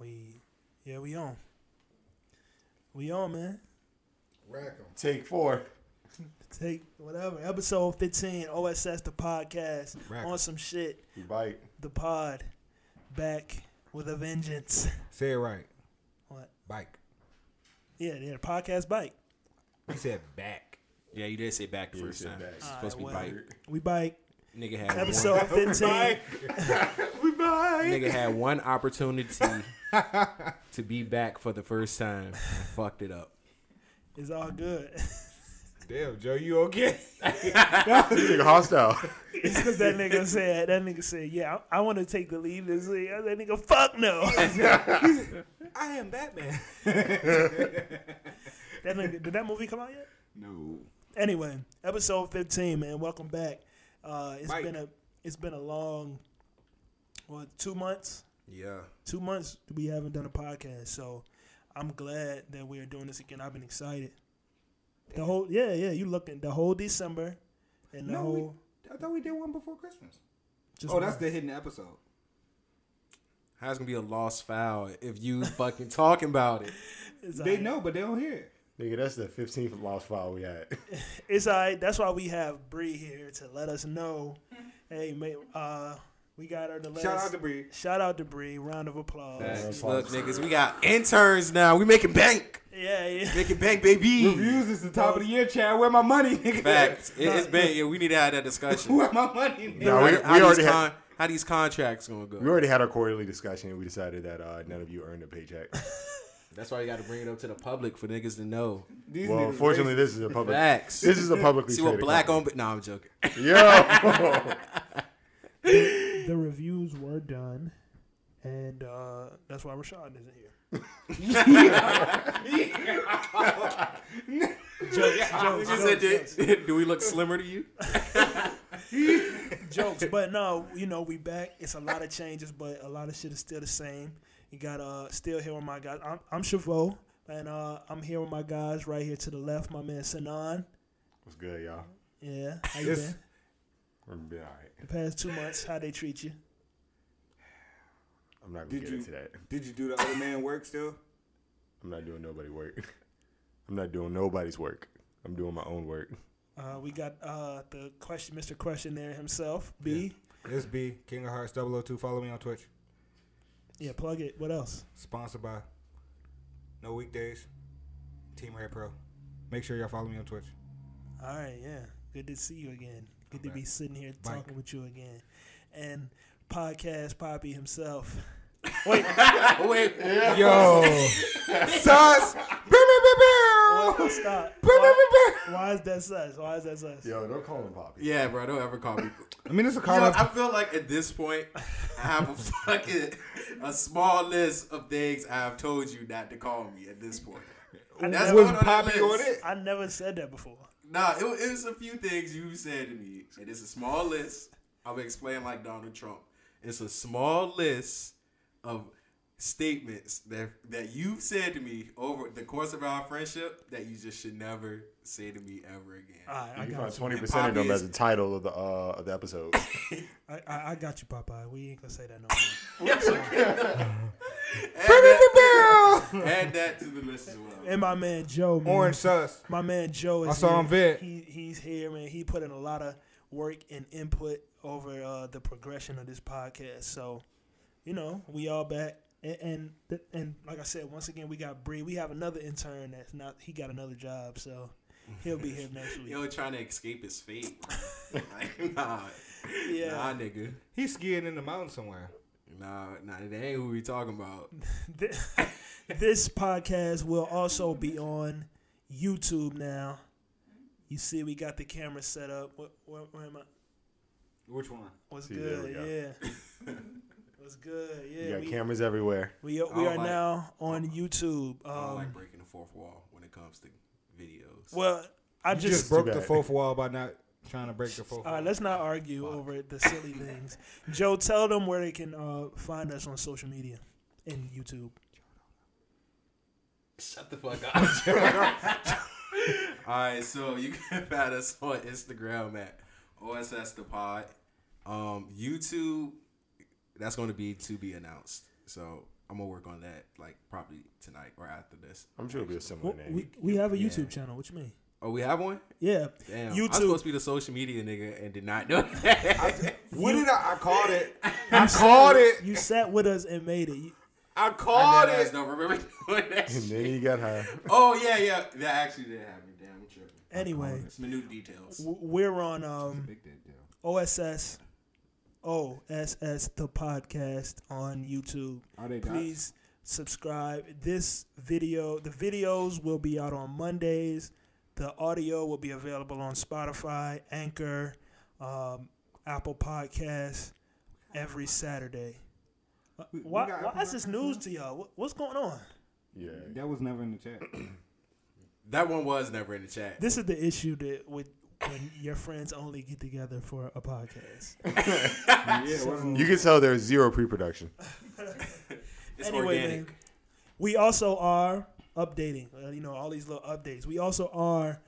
We, yeah, we on. We on, man. Rack Rack 'em. Take four. Take whatever. Episode 15, OSS the podcast. Right. On some shit. You bite. The pod. Back with a vengeance. Say it right. What? Bike. Yeah, yeah, the podcast bike. He said back. Yeah, you did say back the Yeah, you first said time. back. It's All supposed to be right, bite. We bike. Nigga had Episode one, 15. We bite. nigga had one opportunity to be back for the first time and fucked it up. It's all good. Damn, Joe, you okay? This nigga hostile. it's because that nigga said, that nigga said, yeah, I, I want to take the lead this week. I said, nigga, fuck no. I am Batman. that nigga, did that movie come out yet? No. Anyway, episode 15, man. Welcome back. Uh, it's Mike. been a it's been a long what two months? Yeah. Two months we haven't done a podcast, so I'm glad that we are doing this again. I've been excited. The whole yeah yeah you looking the whole December and the No, we- whole I thought we did one before Christmas. just oh, that's the hidden episode. How's it gonna be a lost foul if you fucking talking about it? It's They alright. know, but they don't hear it. Nigga, that's the 15th lost file we had. It's alright. That's why we have Bree here to let us know. Hey, mate, uh, we got her to let Shout out to Bree. shout out to Bree. Round of applause. Facts. Look, niggas, we got interns now. We making bank. Yeah, yeah. Making bank, baby. Reviews is the top of the year, Chad. Where my money, nigga? Facts. It, it's been. Yeah, we need to have that discussion. Where my money, nigga? No, how, we- how we these already had- con- how these contracts gonna go? We already had our quarterly discussion and we decided that uh, none of you earned a paycheck. That's why you got to bring it up to the public for niggas to know. These well, niggas unfortunately, this is a public. Facts. This is a publicly See what black company. on. No, I'm joking. Yo. the reviews were done, and uh, that's why Rashad isn't here. jokes, jokes, You jokes, said, jokes, do, do we look slimmer to you? jokes. But no, you know we back. It's a lot of changes, but a lot of shit is still the same. You got uh still here with my guys. I'm, I'm Chavo, and uh, I'm here with my guys right here to the left. My man Sanan. What's good, y'all? Yeah, how you This- been? We're gonna be all right. The past two months, how they treat you? I'm not gonna Did get you- into that. Did you do the other man work still? I'm not doing nobody work. I'm not doing nobody's work. I'm doing my own work. Uh, we got uh, the question, Mr. Questionnaire himself, B. This B King of Hearts 002. Follow me on Twitch. Yeah, plug it. What else? Sponsored by No Weekdays. Team Red Pro. Make sure y'all follow me on Twitch. All right, yeah. Good to see you again. Good to be sitting here Mike. talking with you again. And podcast Papi himself. Wait, Wait. Yo, sus. wait, stop. Why, why is that sus? Why is that sus? Yo, don't call him Papi. Yeah, bro. Don't ever call me. I mean, it's a Yo, car. I feel like at this point, I have a fucking a small list of things I have told you not to call me. At this point, That's was one on Papi on it? I never said that before. Nah, it, it was a few things you said to me, and it's a small list. I'm gonna explain like Donald Trump. It's a small list of statements that that you've said to me over the course of our friendship that you just should never say to me ever again. All right, I You got twenty percent of them Papi as the title of the uh, of the episode. I, I, I got you, Popeye. We ain't gonna say that no more. add, that, to the list as well. and my man Joe, man. Orange sus. My man Joe is I saw here. him vid. He he's here, man. He put in a lot of work and input over uh, the progression of this podcast. So, you know, we all back. And and, th- and like I said, once again, we got Bree. We have another intern that's not. He got another job, so he'll be here next week. Yo, trying to escape his fate. like, nah, Yeah. nah, nigga. He's skiing in the mountains somewhere. Nah, nah, that ain't who we talking about. Th- this podcast will also be on YouTube now. You see, we got the camera set up. What, where, where am I? Which one? What's See, good? go. Yeah. What's good? you Yeah. got We, cameras everywhere. we, we are like- now on YouTube. I don't Um, like breaking the fourth wall when it comes to videos. well, I just. just broke the fourth wall by not trying to break the fourth all wall. right, let's not argue over the silly things. Joe, tell them where they can uh, find us on social media and YouTube. Shut the fuck up. All right, so you can find us on Instagram at OSS the Pod. Um, YouTube, that's going to be to be announced. So I'm gonna work on that like probably tonight or after this. I'm sure it'll be a similar Well, name. we, we have a Yeah. YouTube channel. What you mean? Oh, we have one. Yeah, Damn, YouTube. I'm supposed to be the social media nigga and did not know that. What did I? I called it. You I sat called with- it. You sat with us and made it. You- I I called dead ass it. don't remember doing that. and then shit. he got high. Oh yeah, yeah, that actually did happen. Damn, I'm tripping. Anyway, It's minute details. we're on um, OSS, OSS the podcast on YouTube. Are they Please subscribe. This video, the videos will be out on Mondays. The audio will be available on Spotify, Anchor, um, Apple Podcasts every Saturday. We- we why got why is this news to y'all? What, what's going on? Yeah. That was never in the chat. That one was never in the chat. This is the issue that with when your friends only get together for a podcast. yeah, it wasn't. You can tell there's zero pre-production. It's Anyway, organic. man. We also are updating, uh, you know, all these little updates. We also are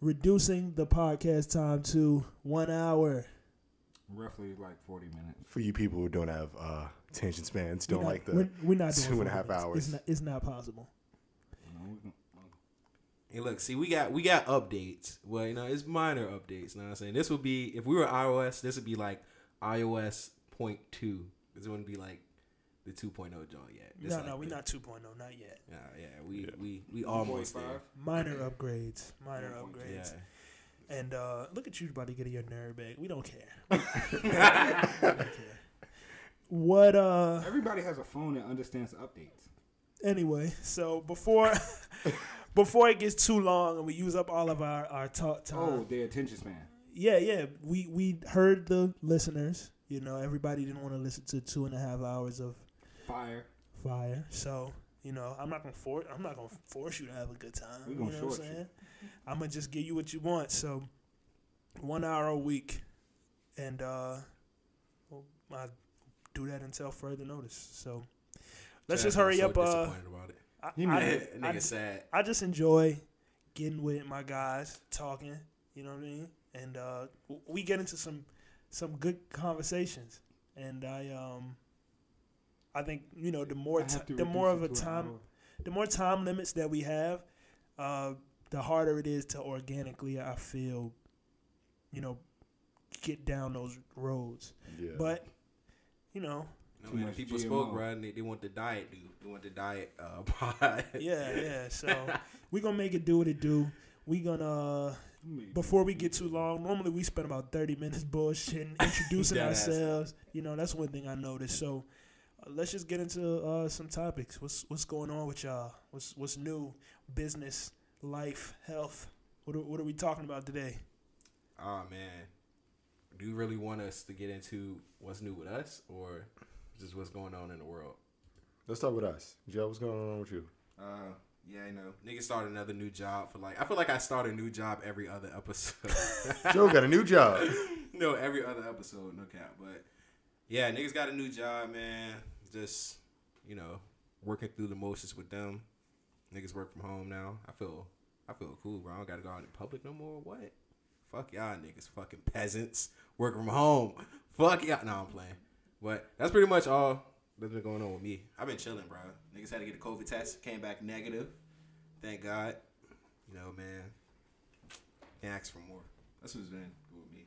reducing the podcast time to one hour. roughly like 40 minutes. For you people who don't have uh, attention spans, don't We're not- like the we're, we're not doing two and a half minutes. hours. It's not, it's not possible. You know, we can- Hey, look, see, we got we got updates. Well, you know, it's minor updates. You know what I'm saying? This would be if we were iOS, this would be like iOS point two. This wouldn't be like the 2.0 joint yet. This no, like no, we're the- not 2.0, not yet. Yeah, yeah, we Yeah. we we almost there. 2.5. Minor upgrades, minor 1.2. upgrades. Yeah. And uh, look at you about to get in your nerd bag. We don't care. we don't care. What uh Everybody has a phone that understands updates. anyway, so before before it gets too long and we use up all of our our talk time. Oh, their attention span. Yeah, yeah. We we heard the listeners. You know, everybody didn't want to listen to two and a half hours of Fire. fire. So you know, I'm not gonna force. I'm not gonna force you to have a good time. We you gonna know what I'm short you. saying? I'm gonna just give you what you want. So one hour a week, and uh, well, I do that until further notice. So let's Chad just hurry was so up. Uh, disappointed about it. I, He I, mad. I- nigga sad. I just enjoy getting with my guys, talking. You know what I mean? And uh, we get into some some good conversations. And I um I think you know the more I have ti- to the more of a reduce it to an time the more time limits that we have, uh, the harder it is to organically I feel, you know, get down those roads. yeah. But you know, No, Too man, much people GMO. spoke, bro. And they, they want the diet, dude. They want the diet uh, pod. yeah, yeah. So we gonna make it do what it do. We gonna uh, before we get too long, normally we spend about 30 minutes bullshitting, introducing Dead ass. ourselves. You know, that's one thing I noticed. So uh, let's just get into uh, some topics. What's what's going on with y'all? What's what's new? Business, life, health. What are, what are we talking about today? Oh man, do you really want us to get into what's new with us, or just what's going on in the world? Let's start with us. Joe, what's going on with you? Uh, yeah, you know, nigga started another new job for like. I feel like I start a new job every other episode. Joe got a new job. no, every other episode, no cap. But yeah, niggas got a new job, man. Just you know, working through the motions with them. Niggas work from home now. I feel, I feel cool, bro. I don't gotta go out in public no more. What? Fuck y'all niggas, fucking peasants. Work from home. Fuck y'all. No, I'm playing. But that's pretty much all that's been going on with me. I've been chilling, bro. Niggas had to get a COVID test. Came back negative. Thank God. You know, man. Can't ask for more. That's what's been good with me.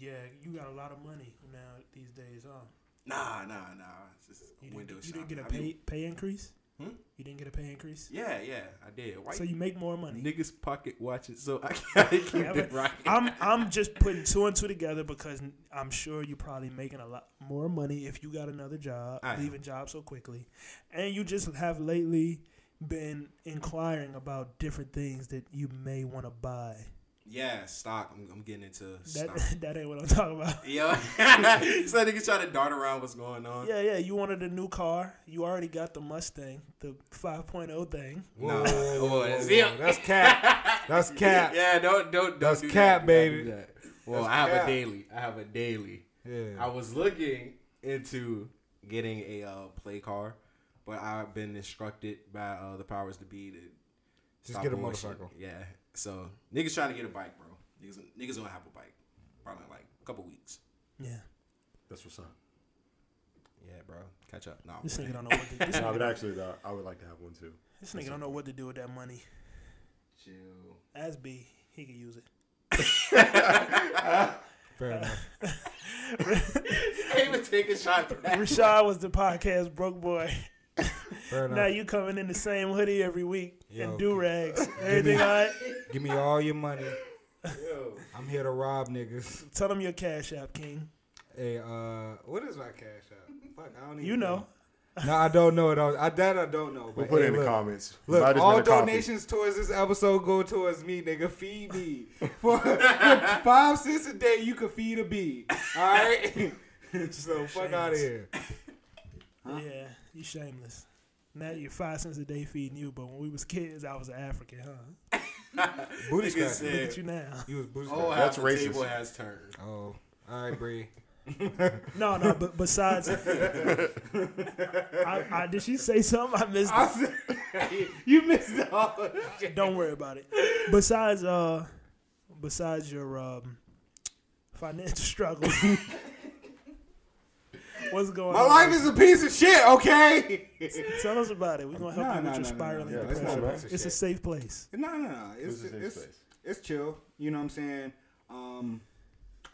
Yeah, you got a lot of money now these days, huh? Nah, nah, nah. It's just You window didn't, you didn't get a shopping. I mean, pay pay increase. Hmm? You didn't get a pay increase, yeah, yeah, I did. Why so you make more money. niggas pocket watches so I can't keep Yeah, it right. I'm I'm just putting two and two together because I'm sure you're probably making a lot more money if you got another job, I am. leaving jobs so quickly, and you just have lately been inquiring about different things that you may want to buy. Yeah, stock. I'm, I'm getting into That stock. that ain't what I'm talking about. Yo, so niggas trying to dart around what's going on. Yeah, yeah. You wanted a new car. You already got the Mustang, the 5.0 thing. No, Whoa, whoa, see- whoa. That's cap. That's cap. Yeah, don't don't don't That's do cap, that. baby. Don't that. Well, That's I have cap. a daily. I have a daily. Yeah. I was looking into getting a uh, play car, but I've been instructed by uh, the powers to be to Just stop get a bullshitting. motorcycle. Yeah. So niggas trying to get a bike, bro. Niggas, niggas gonna have a bike, probably in like a couple weeks. Yeah. That's what's up. Yeah, bro. Catch up. No. This nigga don't know what to. This No, nigga, but actually, though, I would like to have one too. this nigga don't know what to do with that money. Chill. As B, he could use it. Fair enough. Can't even take a shot. back. Rashad was the podcast broke boy. Fair enough. Now you coming in the same hoodie every week Yo, and do rags. Everything all right? Give me all your money. Yo. I'm here to rob niggas. Tell them your cash app, King. Hey, uh, what is my cash app? Fuck, I don't even You know. No, I don't know it. I, that I don't know. We'll But put hey, it in look, the comments. Look, Might all well a coffee. donations towards this episode go towards me, nigga. Feed me. For, for five cents a day, you can feed a bee. All right? so fuck out of here. Yeah, you shameless. Now you're five cents a day feeding you, but when we was kids, I was an African, huh? Booty Nigga scratcher. said- Look at you now. You was booty Oh, scratcher. half That's the racist. table has turned. Oh, all right, Bree. No, no, but besides, I, I, did she say something? I missed it. you missed all of that. Don't worry about it. Besides, uh, besides your um, financial struggles, what's going My on? My life is a piece of shit, okay? Tell us about it. We're gonna help Nah, you with nah, your nah, nah, spiraling nah. Yeah, it's depression. bad. Piece It's a safe place. No, no, no. It's This it's, place. it's chill. You know what I'm saying? Um,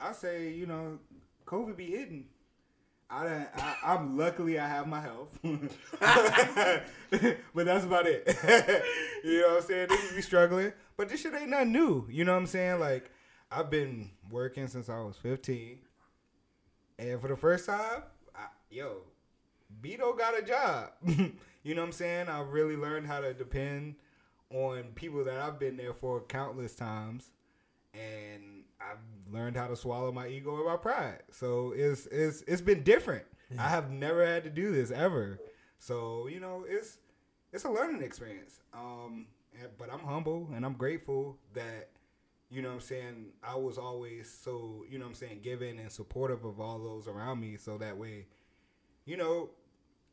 I say you know, COVID be hitting. I, done- I I'm luckily I have my health, but that's about it. you know what I'm saying? Niggas be struggling, but this shit ain't nothing new. You know what I'm saying? Like I've been working since I was 15, and for the first time, I, yo, Beto got a job. you know what I'm saying? I really learned how to depend on people that I've been there for countless times, and I've learned how to swallow my ego and my pride. So it's it's it's been different. I have never had to do this ever. So you know it's it's a learning experience. Um, and- but I'm humble and I'm grateful that you know what I'm saying I was always so you know what I'm saying giving and supportive of all those around me. So that way, you know,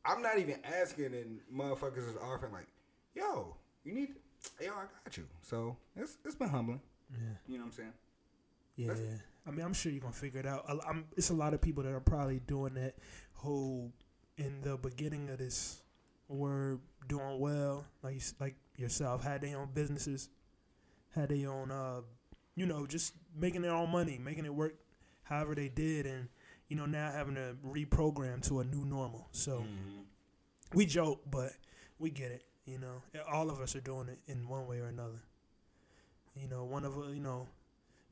I'm not even asking and motherfuckers is offering like, yo, you need, yo, I got you. So it's it's been humbling. Yeah. You know what I'm saying? Yeah, That's- I mean, I'm sure you're gonna figure it out. I'm, it's a lot of people that are probably doing that, who in the beginning of this were doing well, like you like yourself, had their own businesses, had their own, uh, you know, just making their own money, making it work, however they did, and you know now having to reprogram to a new normal. So Mm-hmm. we joke, but we get it. You know, all of us are doing it in one way or another. You know, one of us, you know,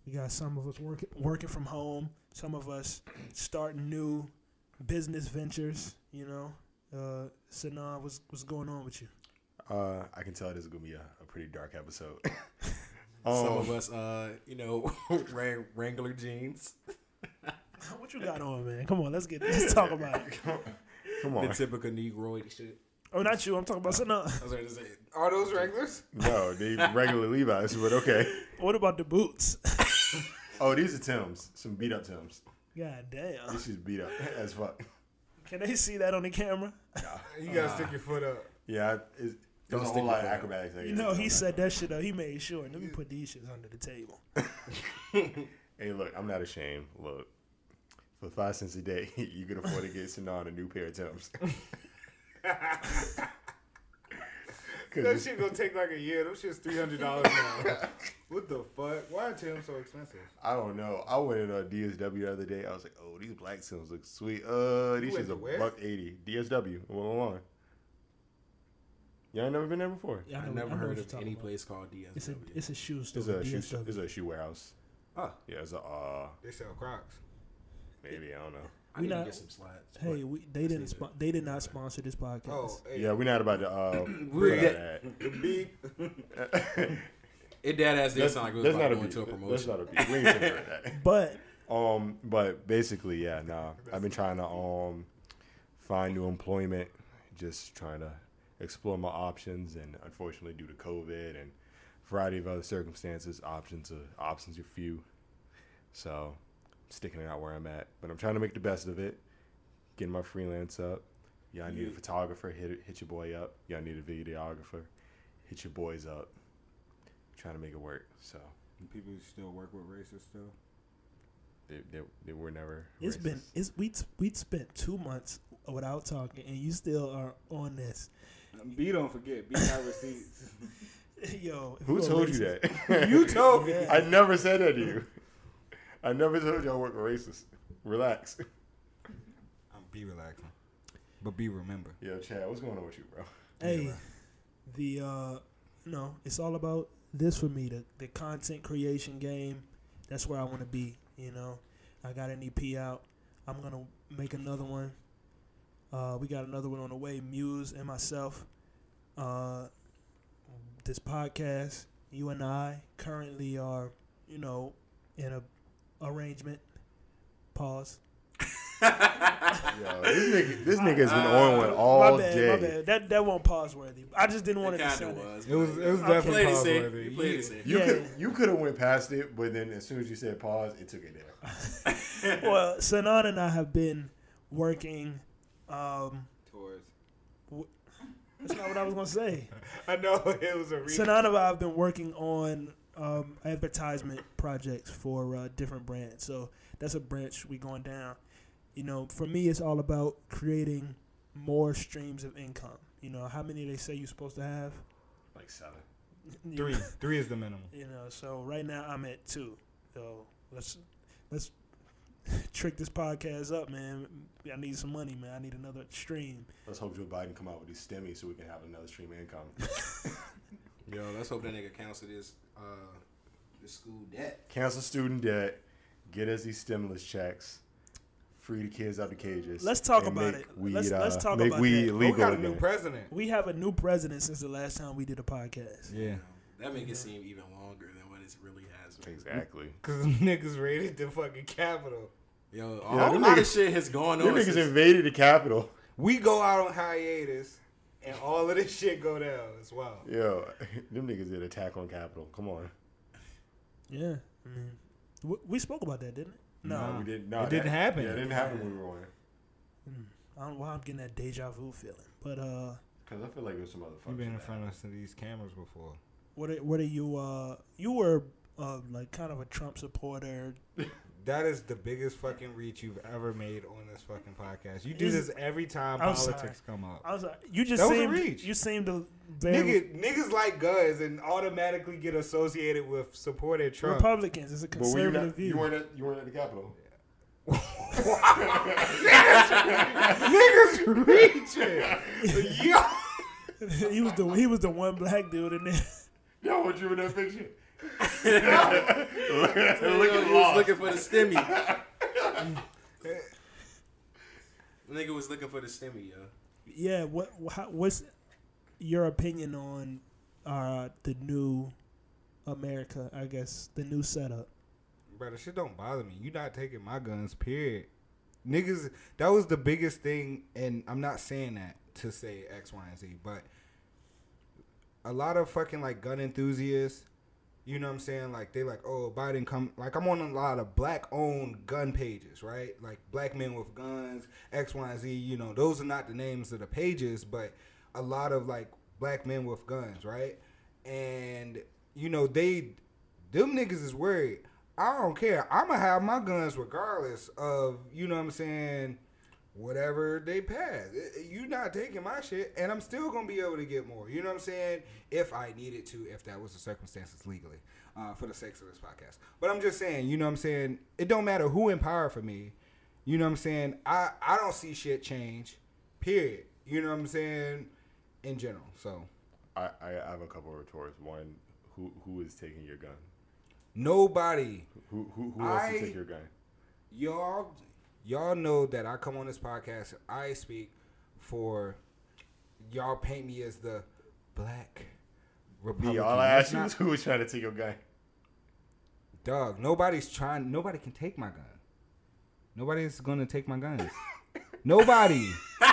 we got some of us working working from home, some of us starting new business ventures. You know, uh, Sanan, what's what's going on with you? Uh, I can tell this is gonna be a, a pretty dark episode. Some Um, of us, uh, you know, Wrang- Wrangler jeans. What you got on, man? Come on, let's get let's talk about it. Come on. The on. typical Negroid shit. Oh, not you. I'm talking about Sanan. I was ready to say, Are those Wranglers? No, they regular Levi's, but okay. What about the boots? Oh, these are Tim's. Some beat up Tim's. God damn. This is beat up as fuck. Can they see that on the camera? You gotta stick your foot up. Yeah, it's, Don't a stick whole lot of acrobatics. You know, he that. set that shit up. He made sure. Let me put these shits under the table. Hey, look, I'm not ashamed. Look, for five cents a day, you can afford to get Sanan a new pair of Tim's. That Cause shit gonna take like a year. Those shit's three hundred dollars now. what the fuck? Why are Tim's so expensive? I don't know. I went to uh, DSW the other day. I was like, oh, these black Tim's look sweet. Uh, these went shits to a where? buck eighty. DSW, Willow Lawn. Y'all ain't never been there before. Yeah, I, know- never know heard of any about. place called DSW. It's a it's a shoe store. It's a shoe. DSW. It's a shoe warehouse. oh, Yeah, it's a uh, They sell Crocs. Maybe I don't know. I We need not- to get some slides. Hey, we they didn't spo- it. they did not sponsor this podcast. Oh, hey, Yeah, we're not about to uh. We're put out that- that. the big. it dead ass did That's, sound like it was that's about not to a go beat. into a That's not a beat. We ain't that. But Um, but basically, yeah, nah. I've been trying to um find new employment, just trying to explore my options, and unfortunately, due to COVID and a variety of other circumstances, options are options are few. So, I'm sticking it out where I'm at, but I'm trying to make the best of it. Getting my freelance up. Y'all need a photographer, hit hit your boy up. Y'all need a videographer, hit your boys up. Trying to make it work. So People still work with racists still. they, they, they were never. It's been it's we we spent two months without talking, and you still are on this. B don't forget. B got receipts. Yo, Who you're a told you that? you told me. Yeah. I never said that to you. I never told you I work racist. Relax. I'm be relaxing, but be remember. Yo, Chad, what's going on with you, bro? Hey, Yeah. the uh, you know, it's all about this for me. The the content creation game. That's where I want to be. You know, I got an EP out. I'm gonna make another one. Uh, we got another one on the way. Muse and myself. Uh, this podcast, you and I currently are, you know, in a arrangement. Pause. Yo, this nigga, this nigga's been on one all my bad, day. my bad. That that won't pause worthy. I just didn't want It it to kind sound of it. was. It was. It was definitely Played it safe. pause-worthy. You played You- it. You Yeah. could you could have went past it, but then as soon as you said pause, it took it there. well, Sanan and I have been working. Um, Towards. that's not what I was gonna say. I know it was a. Re- Sanan and I have been working on um, advertisement projects for uh, different brands. So that's a branch we going down. You know, for me, it's all about creating more streams of income. You know, how many they say you're supposed to have? Like seven. Three. Three is the minimum. You know, so right now I'm at two. So let's let's trick this podcast up, man. I need some money, man. I need another stream. Let's hope Joe Biden come out with these stimmy so we can have another stream of income. Yo, let's hope that nigga cancel this uh this school debt. Cancel student debt, get us these stimulus checks, free the kids out the cages. Let's talk and about it. Weed, Let's- let's uh, talk make about weed that. We legal got a again. new president. We have a new president since the last time we did a podcast. Yeah. That make it seem even longer than what it really has. been. Exactly. Cause niggas raided the fucking Capitol. Yo, a Yeah, whole them of niggas- shit has gone on. niggas since- invaded the Capitol. We go out on hiatus, and all of this shit go down. It's wild. Yo, them niggas did attack on Capitol. Come on. Yeah, I mean, we, we spoke about that, didn't it? No, Nah. we didn't. No, It didn't happen. Yeah, it didn't happen when we were on. Mm. I don't know why I'm getting that deja vu feeling. But uh, Cause I feel like there's some other. You've been in front of some of these cameras before. what are, what are you? Uh, you were uh, like kind of a Trump supporter. That is the biggest fucking reach you've ever made on this fucking podcast. You do Is- this every time I'm politics come up. I was like, you just That was a seemed reach. you seem to very Nigga, niggas like guns and automatically get associated with supporting Trump. Republicans. It's a But were you, conservative not, view. you weren't at you weren't at the Capitol. niggas reaching. Yo. he was the he was the one black dude in there. Yo, what you in that picture? Look, Look at he was looking for the stimmy. nigga was looking for the stimmy, yo. Yeah, what how, what's your opinion on uh the new America? I guess the new setup. Bro, the shit don't bother me. You not taking my guns, period. Niggas, that was the biggest thing, and I'm not saying that to say X, Y, and Z, but a lot of fucking like gun enthusiasts, you know what I'm saying? Like they like, oh, Biden come. Like I'm on a lot of black owned gun pages, right? Like black men with guns, X, Y, and Z. You know, those are not the names of the pages, but a lot of like black men with guns, right? And you know they, them niggas is worried. I don't care. I'ma have my guns regardless of you know what I'm saying. Whatever they pass, You're not taking my shit, and I'm still gonna be able to get more. You know what I'm saying? If I needed to, if that was the circumstances legally, uh, for the sakes of this podcast. But I'm just saying, you know what I'm saying? It don't matter who in power for me. You know what I'm saying? I I don't see shit change. Period. You know what I'm saying? In general. So I, I have a couple of retorts. One, who who is taking your gun? nobody Who who, who wants I- to take your gun? y'all y'all know that I come on this podcast. I speak for y'all. Paint me as the black Republican. Me, all I That's asked you not- was who was trying to take your gun. dog. Nobody's trying. Nobody can take my gun. Nobody's gonna take my guns. Nobody.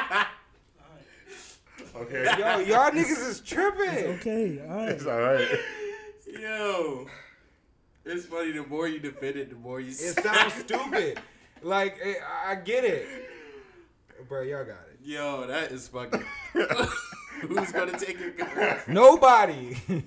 Okay, Yo, y'all niggas is tripping. Okay, all right. it's all right. Yo. It's funny, the more you defend it, the more you It sounds stupid. Like eh, I I get it, bro. Y'all got it. Yo, that is fucking. Who's gonna take your gun? Nobody.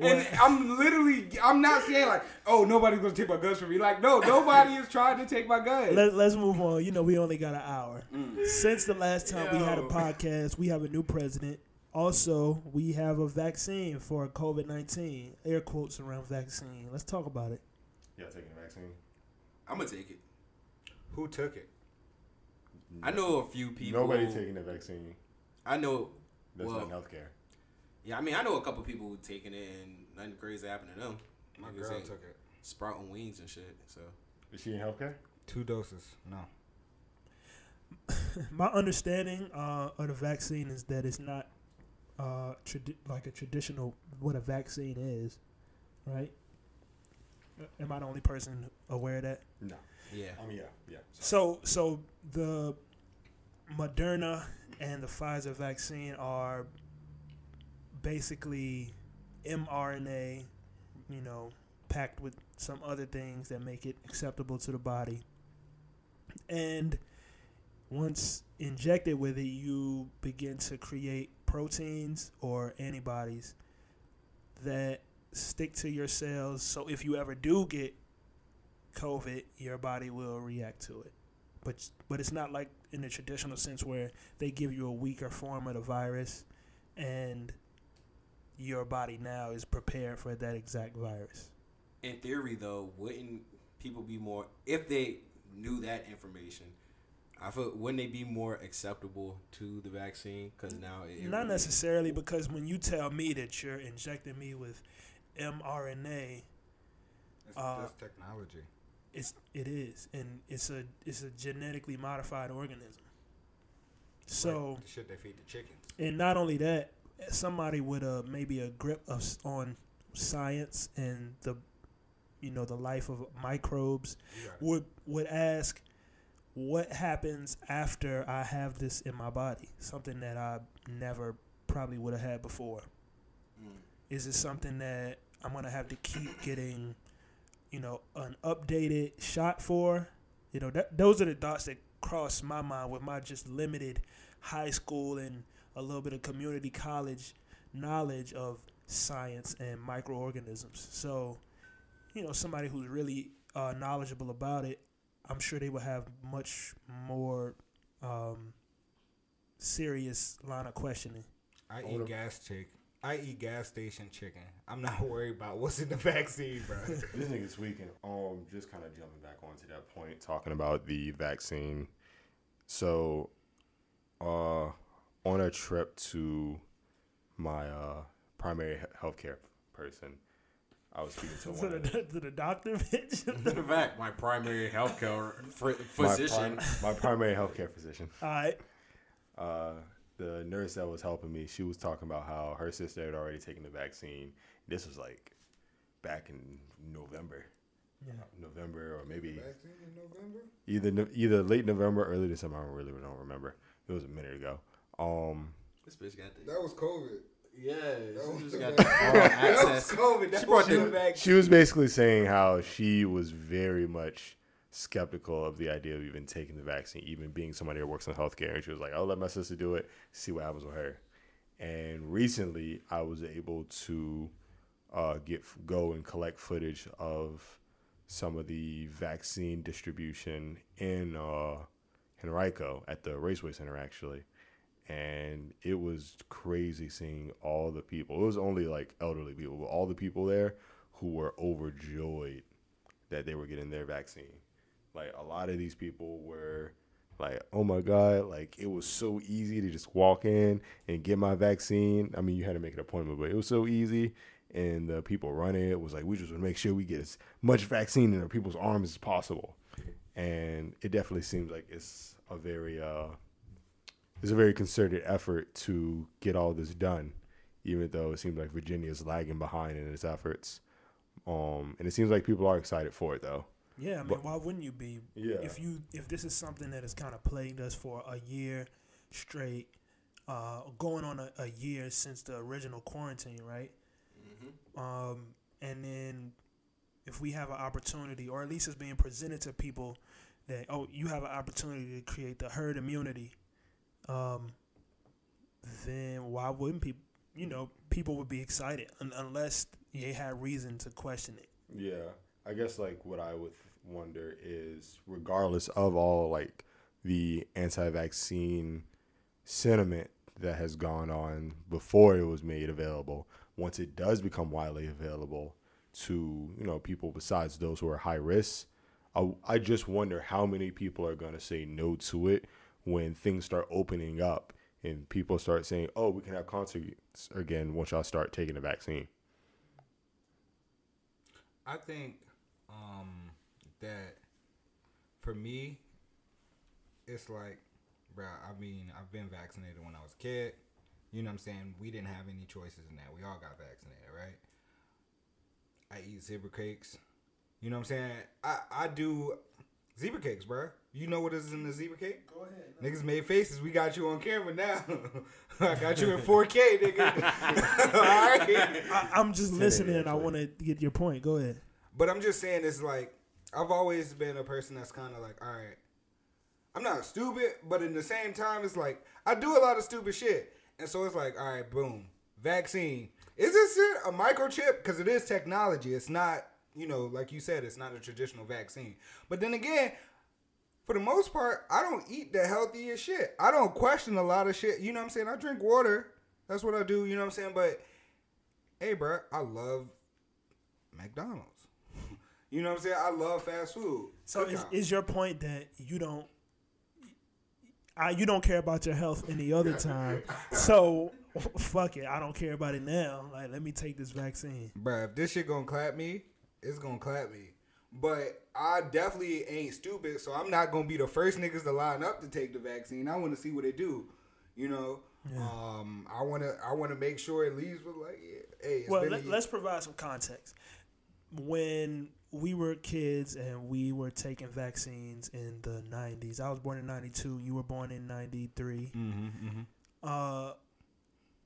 And I'm literally, I'm not saying like, oh, nobody's gonna take my guns from me. Like, no, nobody is trying to take my guns. Let, let's move on. You know, we only got an hour. Since the last time we had a podcast, we have a new president. Also, we have a vaccine for COVID 19. Air quotes around vaccine. Let's talk about it. Yeah, taking the vaccine. I'm gonna take it. Who took it? I know a few people. Nobody taking the vaccine. I know. That's Well- not healthcare. Yeah, I mean, I know a couple people who taking it and nothing crazy happened to them. My Niggas girl ain't took it. Sprouting wings and shit. So Is she in healthcare? Two doses. No. My understanding uh, of the vaccine is that it's not uh, tradi- like a traditional what a vaccine is, right? Am I the only person aware of that? No. Yeah, I mean, yeah, yeah. So, so the Moderna and the Pfizer vaccine are basically mRNA, you know, packed with some other things that make it acceptable to the body. And once injected with it, you begin to create proteins or antibodies that stick to your cells. So if you ever do get COVID, your body will react to it. But but it's not like in the traditional sense where they give you a weaker form of the virus, and your body now is prepared for that exact virus. in theory though, wouldn't people be more if they knew that information? I feel wouldn't they be more acceptable to the vaccine? Because now it, it Not really- necessarily because when you tell me that you're injecting me with mRNA, It's Uh, just technology. It's it is, and it's a it's a genetically modified organism. So. Like shit they feed the chickens. and not only that, somebody with a maybe a grip of on science and the you know the life of microbes would would ask what happens after I have this in my body, something that I never probably would have had before. Mm. Is it something that I'm gonna have to keep getting, you know, an updated shot for? You know, that those are the thoughts that cross my mind with my just limited high school and a little bit of community college knowledge of science and microorganisms. So, you know, somebody who's really uh, knowledgeable about it, I'm sure they would have much more um, serious line of questioning. I eat gas chick. I eat gas station chicken. I'm not worried about what's in the vaccine, bro. This nigga's tweaking. Um, just kind of jumping back onto that point, talking about the vaccine. So, uh, on a trip to my uh primary he- healthcare person, I was speaking to To one. Of the, to the doctor, bitch. In fact, my primary healthcare fr- my, physician. prim- my primary healthcare physician. All right. uh, the nurse that was helping me, she was talking about how her sister had already taken the vaccine. This was like back in November, Yeah. November or maybe vaccine in November? either either late November, or early December. I really don't remember. It was a minute ago. Um, this bitch got the That was COVID. yeah. That She was just got the That was access. COVID. That She brought the the- vaccine. she was basically saying how she was very much skeptical of the idea of even taking the vaccine, even being somebody who works in healthcare. And she was like, "I'll let my sister do it, see what happens with her." And recently, I was able to uh, get go and collect footage of some of the vaccine distribution in uh, Henrico at the Raceway Center, actually. And it was crazy seeing all the people. It was only like elderly people, but all the people there who were overjoyed that they were getting their vaccine. Like a lot of these people were like, "Oh my god!" Like it was so easy to just walk in and get my vaccine. I mean, you had to make an appointment, but it was so easy. And the people running it was like, "We just want to make sure we get as much vaccine in people's arms as possible." And it definitely seems like it's a very uh, it's a very concerted effort to get all this done, even though it seems like Virginia is lagging behind in its efforts. Um, and it seems like people are excited for it though. Yeah, I mean, But- why wouldn't you be? Yeah. If you if this is something that has kind of plagued us for a year straight, uh, going on a, a year since the original quarantine, right? Um, and then if we have an opportunity, or at least it's being presented to people that oh, you have an opportunity to create the herd immunity, um, then why wouldn't people? You know, people would be excited un- unless you had reason to question it. Yeah, I guess like what I would wonder is, regardless of all like the anti-vaccine sentiment that has gone on before it was made available, once it does become widely available to you know people besides those who are high risk, I, I just wonder how many people are going to say no to it when things start opening up and people start saying, "Oh, we can have concerts again once y'all start taking the vaccine." I think um, that for me, it's like, bro. I mean, I've been vaccinated when I was a kid. You know what I'm saying? We didn't have any choices in that. We all got vaccinated, right? I eat zebra cakes. You know what I'm saying? I, I do zebra cakes, bro. You know what is in the zebra cake? Go ahead. Niggas made faces. We got you on camera now. I got you in 4K, nigga. All right. I, I'm just listening. I want to get your point. Go ahead. But I'm just saying, it's like I've always been a person that's kind of like, all right, I'm not stupid, but in the same time, it's like I do a lot of stupid shit, and so it's like, all right, boom, vaccine. Is this it a microchip? Because it is technology. It's not, you know, like you said, it's not a traditional vaccine. But then again. For the most part, I don't eat the healthiest shit. I don't question a lot of shit. You know what I'm saying? I drink water. That's what I do. You know what I'm saying? But hey, bro, I love McDonald's. You know what I'm saying? I love fast food. So is, is your point that you don't, I you don't care about your health any other time? so fuck it, I don't care about it now. Like let me take this vaccine. Bruh, if this shit gonna clap me, it's gonna clap me. But I definitely ain't stupid, so I'm not gonna be the first niggas to line up to take the vaccine. I want to see what they do. You know, um, I wanna I wanna make sure it leaves with like, yeah, hey, it's Well, been let, let's provide some context. When we were kids and we were taking vaccines in the '90s, I was born in '92. You were born in '93. Mhm, mhm. uh,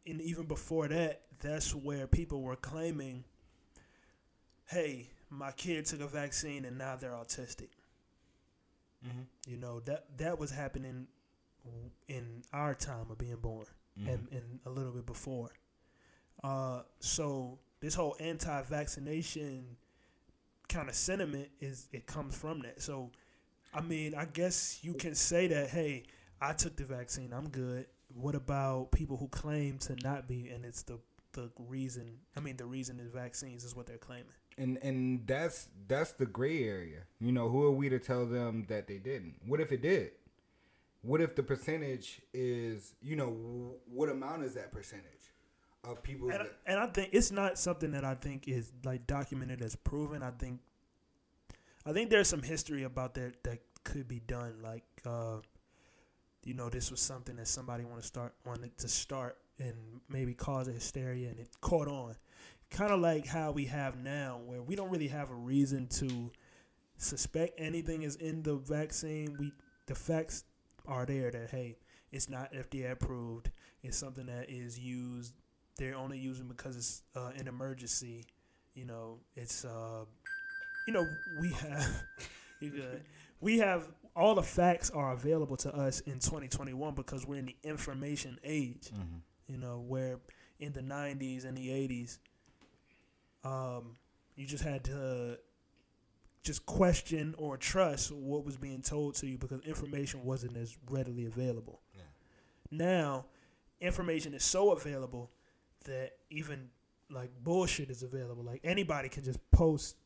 and even before that, that's where people were claiming, "Hey, my kid took a vaccine and now they're autistic." Mhm. You know that that was happening in our time of being born, and, and a little bit before. Uh, so this whole anti-vaccination kind of sentiment is it comes from that. So, I mean, I guess you can say that, hey, I took the vaccine, I'm good. What about people who claim to not be, and it's the the reason? I mean, the reason is vaccines is what they're claiming. and and that's that's the gray area. You know, who are we to tell them that they didn't? What if it did? What if the percentage is, you know, what amount is that percentage of people And, that and I think it's not something that I think is like documented as proven. I think I think there's some history about that that could be done. Like uh, you know, this was something that somebody want to start wanted to start and maybe cause a hysteria, and it caught on. Kind of like how we have now, where we don't really have a reason to suspect anything is in the vaccine. We the facts are there that hey, it's not FDA approved. It's something that is used they're only using because it's uh, an emergency. You know, it's uh, you know we have you good. We have all the facts are available to us in 2021 because we're in the information age. You know, where in the 90s and the 80s, um, you just had to just question or trust what was being told to you because information wasn't as readily available. Yeah. Now, information is so available that even like bullshit is available. Like anybody can just post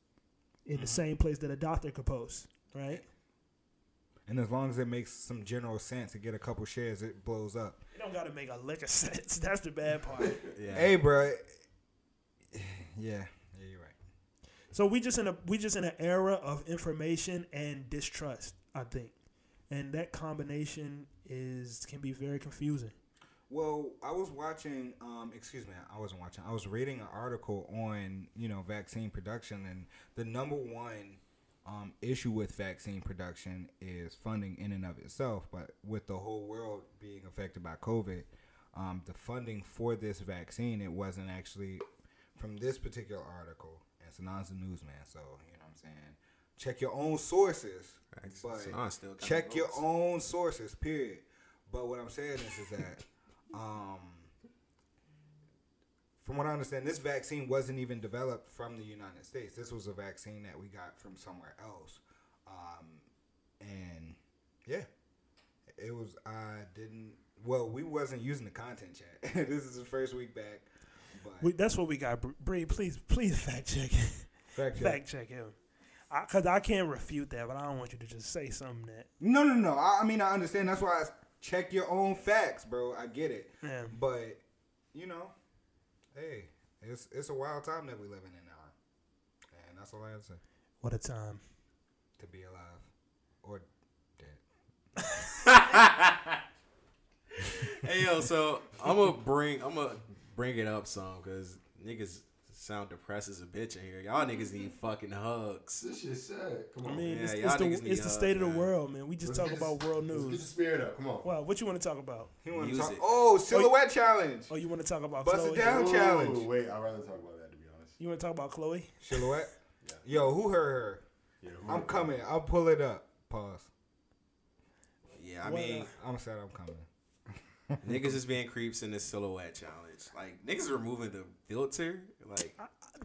in the mm-hmm. same place that a doctor could post, right? And as long as it makes some general sense to get a couple shares, it blows up. It don't gotta make a lick of sense. That's the bad part. Yeah. Hey, bro. Yeah, yeah, you're right. so we just in a we just in an era of information and distrust, I think, and that combination is can be very confusing. Well, I was watching. Um, excuse me, I wasn't watching. I was reading an article on you know vaccine production, and the number one um, issue with vaccine production is funding in and of itself. But with the whole world being affected by COVID, um, the funding for this vaccine it wasn't actually from this particular article. And Sanan's a newsman, so you know what I'm saying. Check your own sources. But check your own sources. Period. But what I'm saying is, is that um, from what I understand, this vaccine wasn't even developed from the United States. This was a vaccine that we got from somewhere else. Um, and yeah, it was. I didn't. Well, we wasn't using the content chat. this is the first week back. But We, that's what we got. Br- Bree, please, please fact check. fact check. fact check him. Because I, can't refute that, but I don't want you to just say something that. No, no, no. I, I mean, I understand. That's why I check your own facts, bro. I get it. Yeah. But you know, hey, it's it's a wild time that we living in now, and that's all I have to say. What a time. To be alive or dead. hey yo, so I'm gonna bring I'm gonna bring it up some because niggas sound depressed as a bitch in here. Y'all niggas need fucking hugs. This shit sad. Come on, I mean, Yeah, it's, it's the, need it's the help, state of the world, man. We just Let's talk get about this- world Let's get the news. spirit up. Come on. Wow, what you want to talk about? He want to talk. Oh, silhouette challenge. Oh, you want to talk about Bust it Chloe? down. Ooh, challenge. Wait, I'd rather talk about that to be honest. You want to talk about Chloe? Silhouette. Yeah. Yo, who heard her? Yeah, I'm coming. I'll pull it up. Pause. Yeah, I What, mean, uh, I'm sad. I'm coming. Niggas is being creeps in this silhouette challenge. Like niggas are removing the filter. Like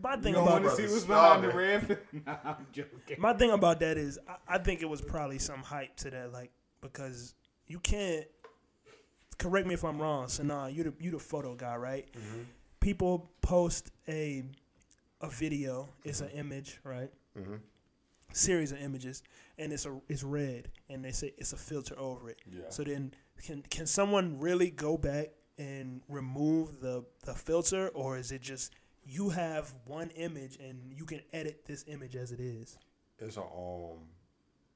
My thing about want to see what's behind the it. red. nah, I'm joking. my thing about that is I, I think it was probably some hype to that, like because you can't. Correct me if I'm wrong. So nah, you the you the photo guy, right? Mm-hmm. People post a a video. It's an image, right? Mm-hmm. Series of images, and it's a it's red, and they say it's a filter over it. Yeah. So then, can can someone really go back and remove the the filter, or is it just you have one image and you can edit this image as it is? it's a um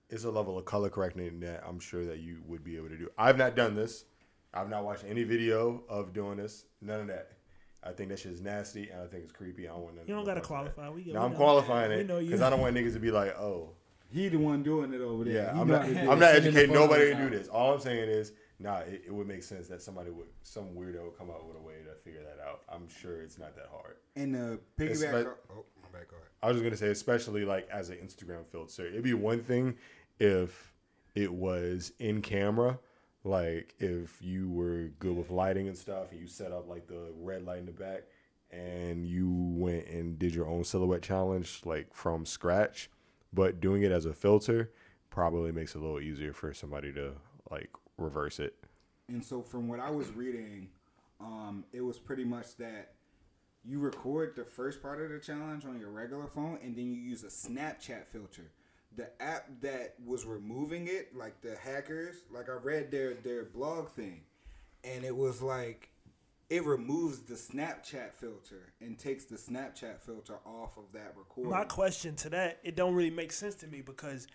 it's a level of color correcting that I'm sure that you would be able to do. I've not done this. I've not watched any video of doing this. None of that. I think that shit's nasty and I think it's creepy. I don't want. You don't gotta qualify. We, No, we I'm know. qualifying it know you. because I don't want niggas to be like, oh, He the one doing it over there. yeah. He I'm not. how to do it. I'm not educating nobody to do this. All I'm saying is, nah, it, it would make sense that somebody would, some weirdo would come out with a way to figure that out. I'm sure it's not that hard. And the It's piggyback. like- oh, my bad. Go ahead. I was just gonna say, especially like as an Instagram filter, it'd be one thing if it was in camera, like if you were good with lighting and stuff, and you set up like the red light in the back, and you went and did your own silhouette challenge like from scratch. But doing it as a filter probably makes it a little easier for somebody to like reverse it. And so, from what I was reading, um, it was pretty much that you record the first part of the challenge on your regular phone, and then you use a Snapchat filter. The app that was removing it, like the hackers, like I read their their blog thing, and it was like it removes the Snapchat filter and takes the Snapchat filter off of that recording. My question to that, it don't really make sense to me because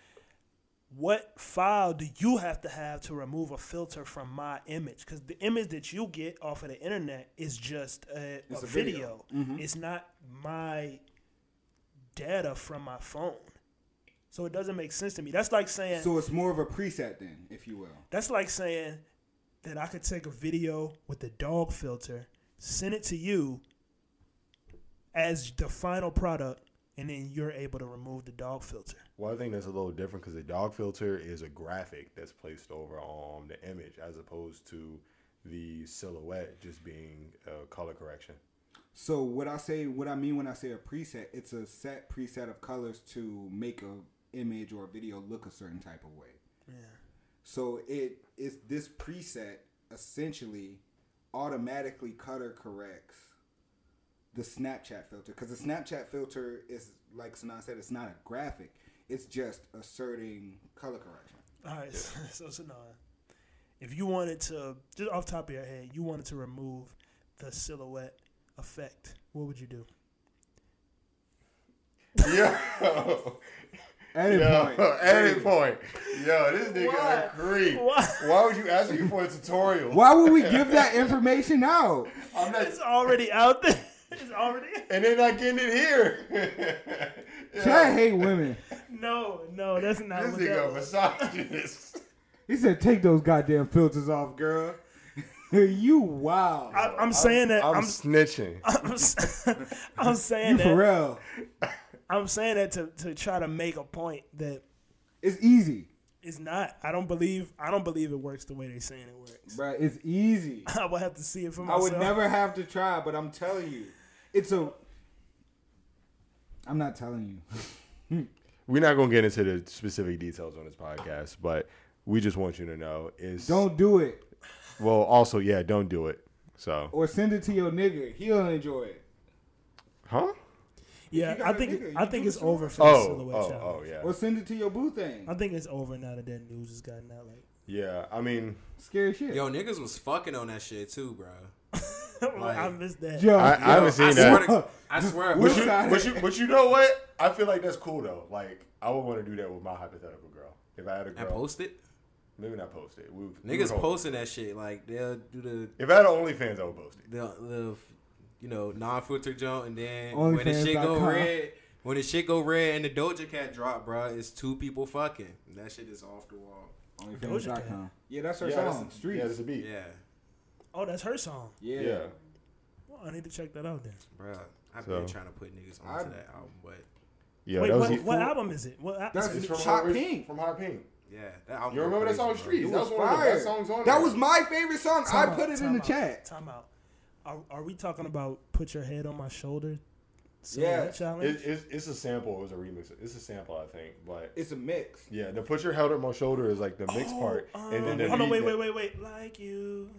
what file do you have to have to remove a filter from my image? Because the image that you get off of the internet is just a, a a video. video. Mhm. It's not my data from my phone. So it doesn't make sense to me. That's like saying so it's more of a preset, then, if you will. that's like saying that I could take a video with the dog filter, send it to you as the final product, and then you're able to remove the dog filter. Well, I think that's a little different because the dog filter is a graphic that's placed over on the image as opposed to the silhouette just being a color correction. So what I say, what I mean when I say a preset, it's a set preset of colors to make a image or a video look a certain type of way. Yeah. So it is this preset essentially automatically color corrects the Snapchat filter because the Snapchat filter is like Sanan said, it's not a graphic. It's just asserting color correction. All right. So, so now, if you wanted to, just off the top of your head, you wanted to remove the silhouette effect, what would you do? Yo, any yo, point. edit point. Yo, this nigga Why? a creep. Why? Why would you ask me for a tutorial? Why would we give that information out? I'm not, It's already out there. It's already. and they're not getting it here. Yo, Chad hate women. No, no, that's not this nigga that misogynist. He said, "Take those goddamn filters off, girl." you wow. I, I'm saying that. I'm, I'm, snitching. I'm, s- I'm saying you that. for real. I'm saying that to, to try to make a point that It's easy, it's not. I don't believe. I don't believe it works the way they're saying it works. bro. It's easy. I would have to see it for myself. I would never have to try, but I'm telling you, It's a. I'm not telling you. We're not gonna get into the specific details on this podcast, but we just want you to know is Don't do it, well. Also, yeah, don't do it. So, or send it to your nigga. He'll enjoy it. huh? Yeah, You got I a think nigga, I think it's the over song. for the Oh, silhouette oh, oh challenge. oh, yeah, Or send it to your boo thing. I think it's over now that that news has gotten out. Like, yeah. I mean, Scary shit. Yo, niggas was fucking on that shit too, bro. I missed that. Yo, I, I haven't seen I that. swear, to, I swear. But you, but you, but you know what? I feel like that's cool though. Like I would want to do that with my hypothetical girl. If I had a and girl, post it. maybe not post it. We, we Niggas hope. posting that shit like they'll do the If I had an OnlyFans, I would post it. the, the you know non-filter jump, and then when the shit go OnlyFans.com. red, when the shit go red and the Doja Cat drop, bro, it's two people fucking. And that shit is off the wall. OnlyFans.com. Yeah, that's her Yeah, song. that's, yeah, Streets. that's a beat. Yeah, Oh, that's her song. Yeah. Yeah. Well, I need to check that out then. bro. I've So- been trying to put niggas I- onto that album, but Yeah, Wait, what, what album is it? What al- That's- is It's it- from Hot Hot Pink. From Hot Pink. yeah, that album. You go remember that song. Streets? That was was one of the best songs on That there. was my favorite song. I Time put it in the out, chat. Time out. Are, are we talking about put your head on my shoulder? Yeah. Challenge. It, it's, it's a sample. It was a remix. It's a sample, I think. But It's a mix. yeah, the put your head on my shoulder is like the mix Oh, part, um, and then the hold on, wait, wait, wait, wait. Like you,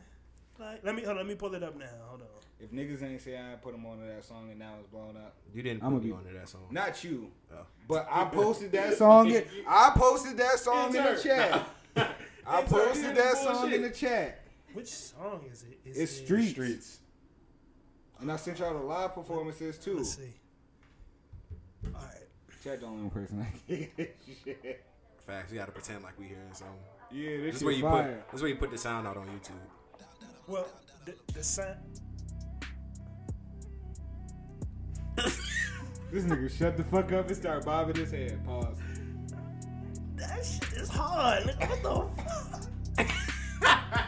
like let me hold on, let me pull it up now. Hold on. If niggas ain't say I put them onto that song and now it's blown up. You didn't I'ma put me be- onto that song. Not you. Oh. But I posted that song. In, I posted that song in the Intern. chat. I posted that song in the chat. Which song is it? Is It's it- Street. Streets. And I sent y'all the live performances too. Let's see. All right. Chat the only person I get shit. Facts. You gotta pretend like we hearing something. Yeah, This this is shit where you fire. put. This is where you put the sound out on YouTube. Well, the, the. This nigga shut the fuck up and start bobbing his head. Pause. That shit is hard. nigga. What the fuck?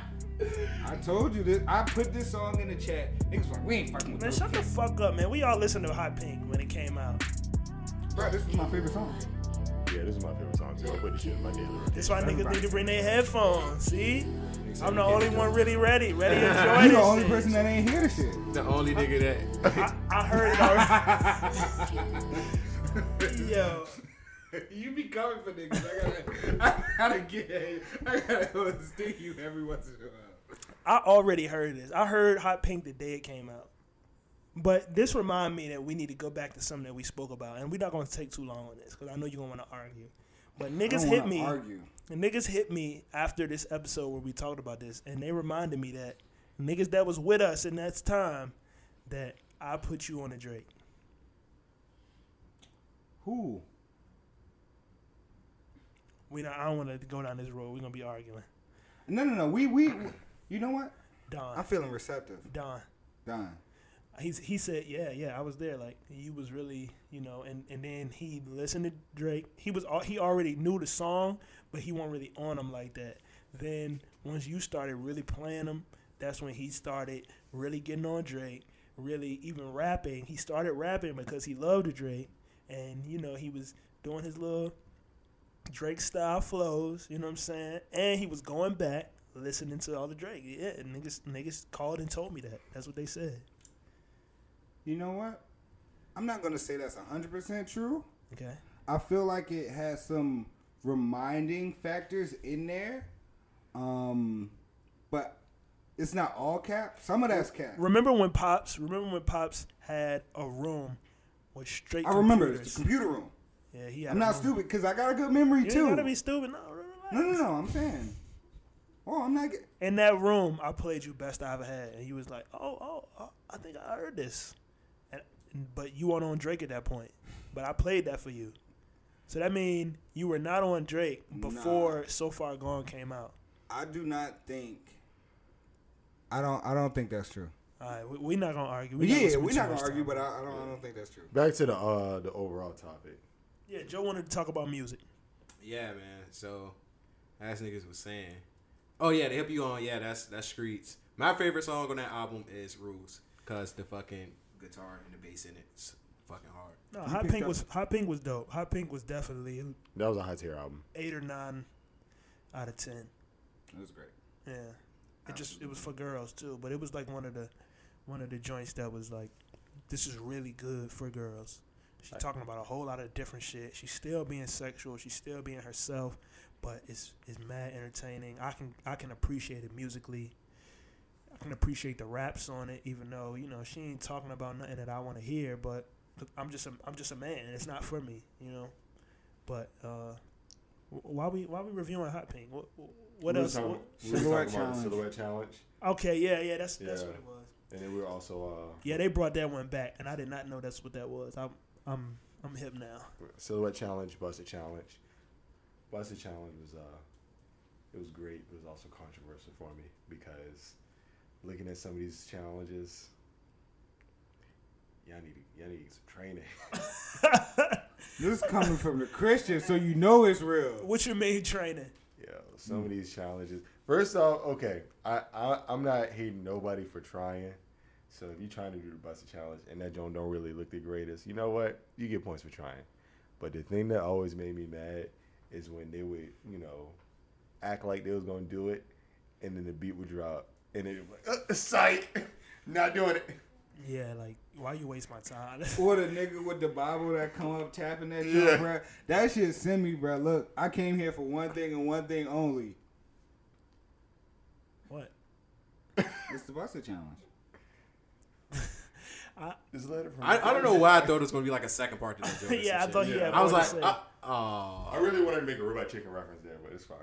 I told you this. I put this song in the chat. Niggas like, we ain't fucking with Man, shut the fuck up, man. We all listened to Hot Pink when it came out. Bro, this is my favorite song. Yeah, this is my favorite song too. I put this shit in my daily rotation. That's why niggas Everybody. need to bring their headphones. See? I'm the only one really ready. Ready to enjoy You this the only shit. person that ain't hear the shit. The only nigga that. I, I heard it already. Yo. you be coming for niggas. I gotta, I gotta get, I gotta go and sting you every once in a while. I already heard this. I heard Hot Pink the day it came out. But this remind me that we need to go back to something that we spoke about, and we're not going to take too long on this because I know you're going to want to argue. But niggas hit me. Argue. And niggas hit me after this episode where we talked about this, and they reminded me that niggas that was with us in that time that I put you on a Drake. Who? We not, I don't want to go down this road. We're gonna be arguing. No, no, no. We, we. You know what? Don, I'm feeling receptive. Don. Don. He's, he said, yeah, yeah, I was there. Like he was really, you know, and, and then he listened to Drake. He was he already knew the song, but he wasn't really on him like that. Then once you started really playing him, that's when he started really getting on Drake. Really even rapping. He started rapping because he loved Drake, and you know he was doing his little Drake style flows. You know what I'm saying? And he was going back listening to all the Drake. Yeah, niggas niggas called and told me that. That's what they said. You know what? I'm not gonna say that's 100 percent true. Okay. I feel like it has some reminding factors in there, um, but it's not all cap. Some of that's cap. Remember when Pops? Remember when Pops had a room with straight. I remember it's the computer room. Yeah, he. Had I'm not room. stupid because I got a good memory You too. ain't gotta be stupid. No, relax. No, no, no. I'm saying. Oh, I'm not. Get- In that room, I played you best I ever had, and he was like, "Oh, oh, oh I think I heard this," but you weren't on Drake at that point. But I played that for you, so that mean you were not on Drake before "So Far Gone" came out. I do not think. I don't. I don't think that's true. All right, we, we're not gonna argue. We yeah, spend we're not gonna argue, time. but I, I don't. I don't think that's true. Back to the uh the overall topic. yeah, Joe wanted to talk about music. Yeah, man. So, as niggas was saying, oh yeah, they help you on. Yeah, that's that's Streets. My favorite song on that album is Rules, cause the fucking guitar and the bass in it's fucking hard. No, You Hot Pink up- was Hot Pink was dope. Hot Pink was definitely That was a high tier album. eight or nine out of ten. It was great. Yeah, it just it was for girls too, but it was like one of the one of the joints that was like this is really good for girls. She's Right. talking about a whole lot of different shit. She's still being sexual. She's still being herself, but it's it's mad entertaining. I can I can appreciate it musically. I can appreciate the raps on it, even though you know she ain't talking about nothing that I want to hear. But I'm just a, I'm just a man. It's not for me, you know. But uh, why we why we reviewing Hot Pink? What what we else? Talking, What- we were Silhouette talking about the challenge. silhouette challenge, okay, yeah, yeah, that's that's what it was. and then we were also uh, Yeah, they brought that one back, and I did not know that's what that was. I'm I'm I'm hip now. silhouette challenge, Buss It challenge. Buss It challenge was uh, it was great. It was also controversial for me because looking at some of these challenges, y'all need y'all need some training. This coming from the Christian, so you know it's real. What's your main training? Yeah, some of these challenges. First off, okay, I, I I'm not hating nobody for trying. So if you're trying to do the Buss It challenge and that joint don't really look the greatest, you know what? You get points for trying. But the thing that always made me mad is when they would, you know, act like they was gonna do it, and then the beat would drop, and they would be like, uh, "Psych, not doing it." Yeah, like why you waste my time? Or the nigga with the Bible that come up tapping that Yeah. shit, bruh. That shit send me, bruh. Look, I came here for one thing and one thing only. what? It's the Buster Challenge. This letter from I, I don't know why I thought it was gonna be like a second part to that joke. yeah, I thought shit. he had I was like, to say. uh, oh, I really wanted to make a robot chicken reference there, but it's fine.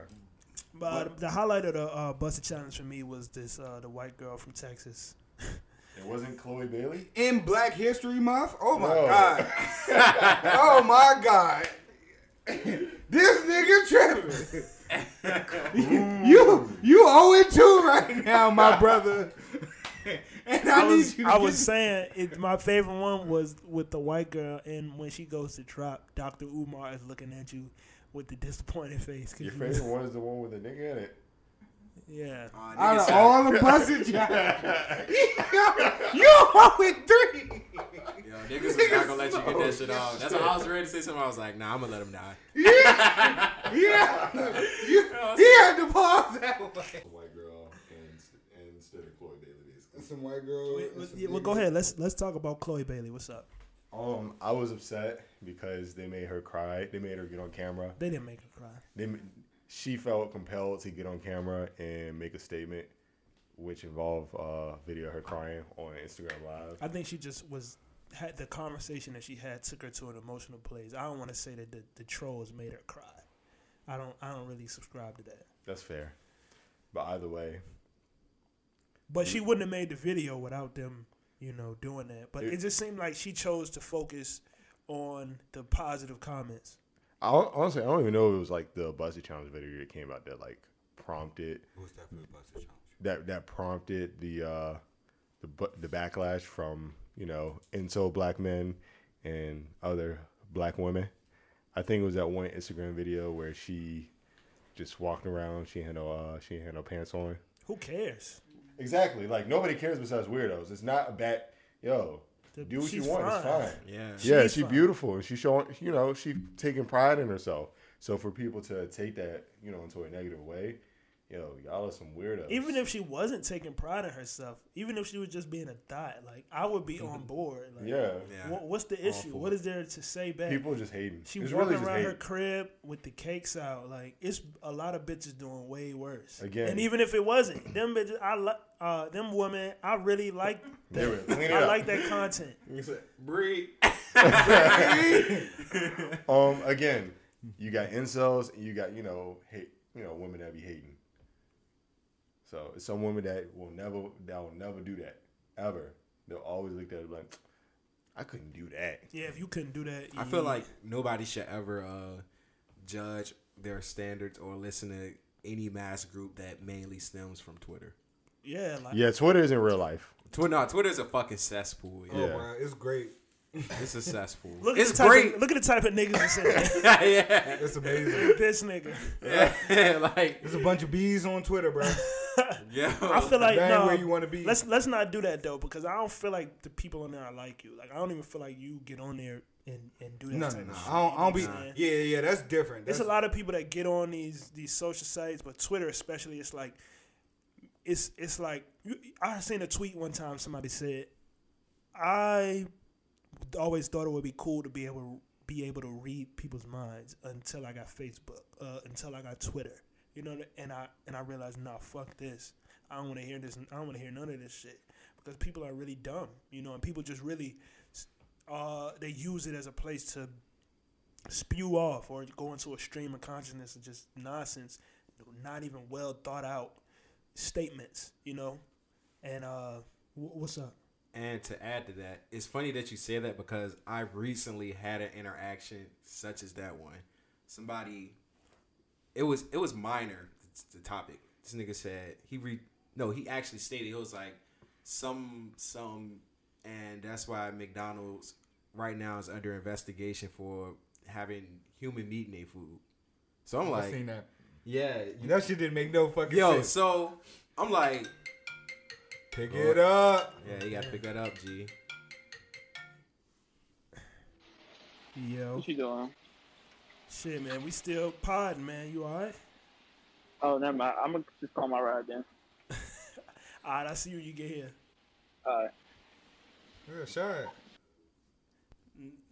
But uh, the highlight of the uh, Buss It Challenge for me was this uh, the white girl from Texas. It wasn't Chloe Bailey. In Black History Month? Oh my No. god. oh my god. this nigga tripping. you you owe it two right now, my brother. and I, I was need you to I was saying it, my favorite one was with the white girl, and when she goes to drop, Doctor Umar is looking at you with the disappointed face. 'cause Your you- favorite one is the one with the nigga in it. Yeah. Oh, out of all the Buss It challenges, you owe it three. Yo, niggas is not gonna let you get that shit off. That's why I was ready to say something. I was like, nah, I'm gonna let him die. Yeah, yeah. You, he had to pause that way. white girl and, and instead of Chloe Bailey. Basically. Some white girl. Wait, and well, some yeah, well, nigga. go ahead. Let's let's talk about Chloe Bailey. What's up? Um, I was upset because they made her cry. They made her get on camera. They didn't make her cry. They, she felt compelled to get on camera and make a statement, which involved uh, video of her crying on Instagram Live. I think she just was had the conversation that she had took her to an emotional place. I don't want to say that the, the trolls made her cry. I don't I don't really subscribe to that. That's fair, but either way, But she wouldn't have made the video without them, you know, doing that. But It- it just seemed like she chose to focus on the positive comments. I honestly I don't even know if it was like the Buss It Challenge video that came out that like prompted Who's definitely Buss It challenge? that that prompted the uh, the the backlash from you know incel black men and other black women. I think it was that one Instagram video where she just walking around. She had no uh, she had no pants on. Who cares? Exactly. Like nobody cares besides weirdos. It's not a bad yo. The- Do what you she's want. It's fine. fine. Yeah. yeah, She's she's fine. beautiful and she's showing. You know, she taking pride in herself. So for people to take that, you know, into a negative way, yo, y'all are some weirdos. Even if she wasn't taking pride in herself, even if she was just being a thought, like I would be on board. Like, yeah, Yeah. what, what's the issue? Awful. What is there to say back? people just hating. She it's walking really just around her crib with the cakes out. Like it's a lot of bitches doing way worse. Again. and even if it wasn't, them bitches, I like uh, them women. I really like They that. I up. like that content. You said, Bree. Um, again, you got incels, and you got you know hate, you know women that be hating. So it's some women that will never that will never do that ever. They'll always look at it like, I couldn't do that. Yeah, if you couldn't do that, I feel like nobody should ever uh, judge their standards or listen to any mass group that mainly stems from Twitter. yeah, like Yeah, Twitter isn't real life. Twitter, no, Twitter's a fucking cesspool. Oh, Yeah. Yeah. wow, it's great. It's a cesspool. look it's at the type great. Of, look at the type of niggas that said yeah. It's amazing. this nigga. yeah. like, There's a bunch of bees on Twitter, bro. yo. I feel like that no. where you want to be. Let's let's not do that though, because I don't feel like the people on there are like you. Like I don't even feel like you get on there and, and do that. no, no, type no. of shit, I don't, I don't be. you know what I'm saying? Yeah, yeah, that's different. There's a lot of people that get on these these social sites, but Twitter especially, it's like it's it's like you, I seen a tweet one time. Somebody said, I always thought it would be cool to be able to be able to read people's minds until I got Facebook, uh, until I got Twitter. You know, and I and I realized, nah, fuck this. I don't want to hear this. I don't want to hear none of this shit because people are really dumb. You know, and people just really, uh, they use it as a place to spew off or go into a stream of consciousness of just nonsense, not even well thought out statements. You know, and uh, wh- what's up? And to add to that, it's funny that you say that because I recently had an interaction such as that one. Somebody, it was it was minor. The topic. This nigga said he re no he actually stated he was like some some and that's why McDonald's right now is under investigation for having human meat in their food. So I'm I like, seen that. yeah, That shit didn't make no fucking yo. sense. So I'm like, Pick it up. yeah, you gotta pick that up, G. Yo, What you doing? Shit, man, we still podding, man. You all right? Oh, never mind. I'm gonna just call my ride then. All right, I see you. when You get here. All right. Yeah, shot.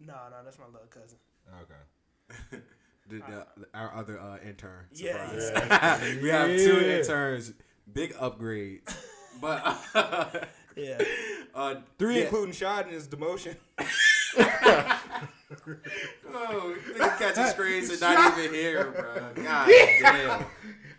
No, Nah, nah, that's my little cousin. Okay. The, the, our other uh, intern. Yeah, Surprise. we have two Yeah. interns. Big upgrades. But Yeah, uh, Three, yeah. including shot and his demotion. Oh, nigga catching screens and not even here, bro. God damn.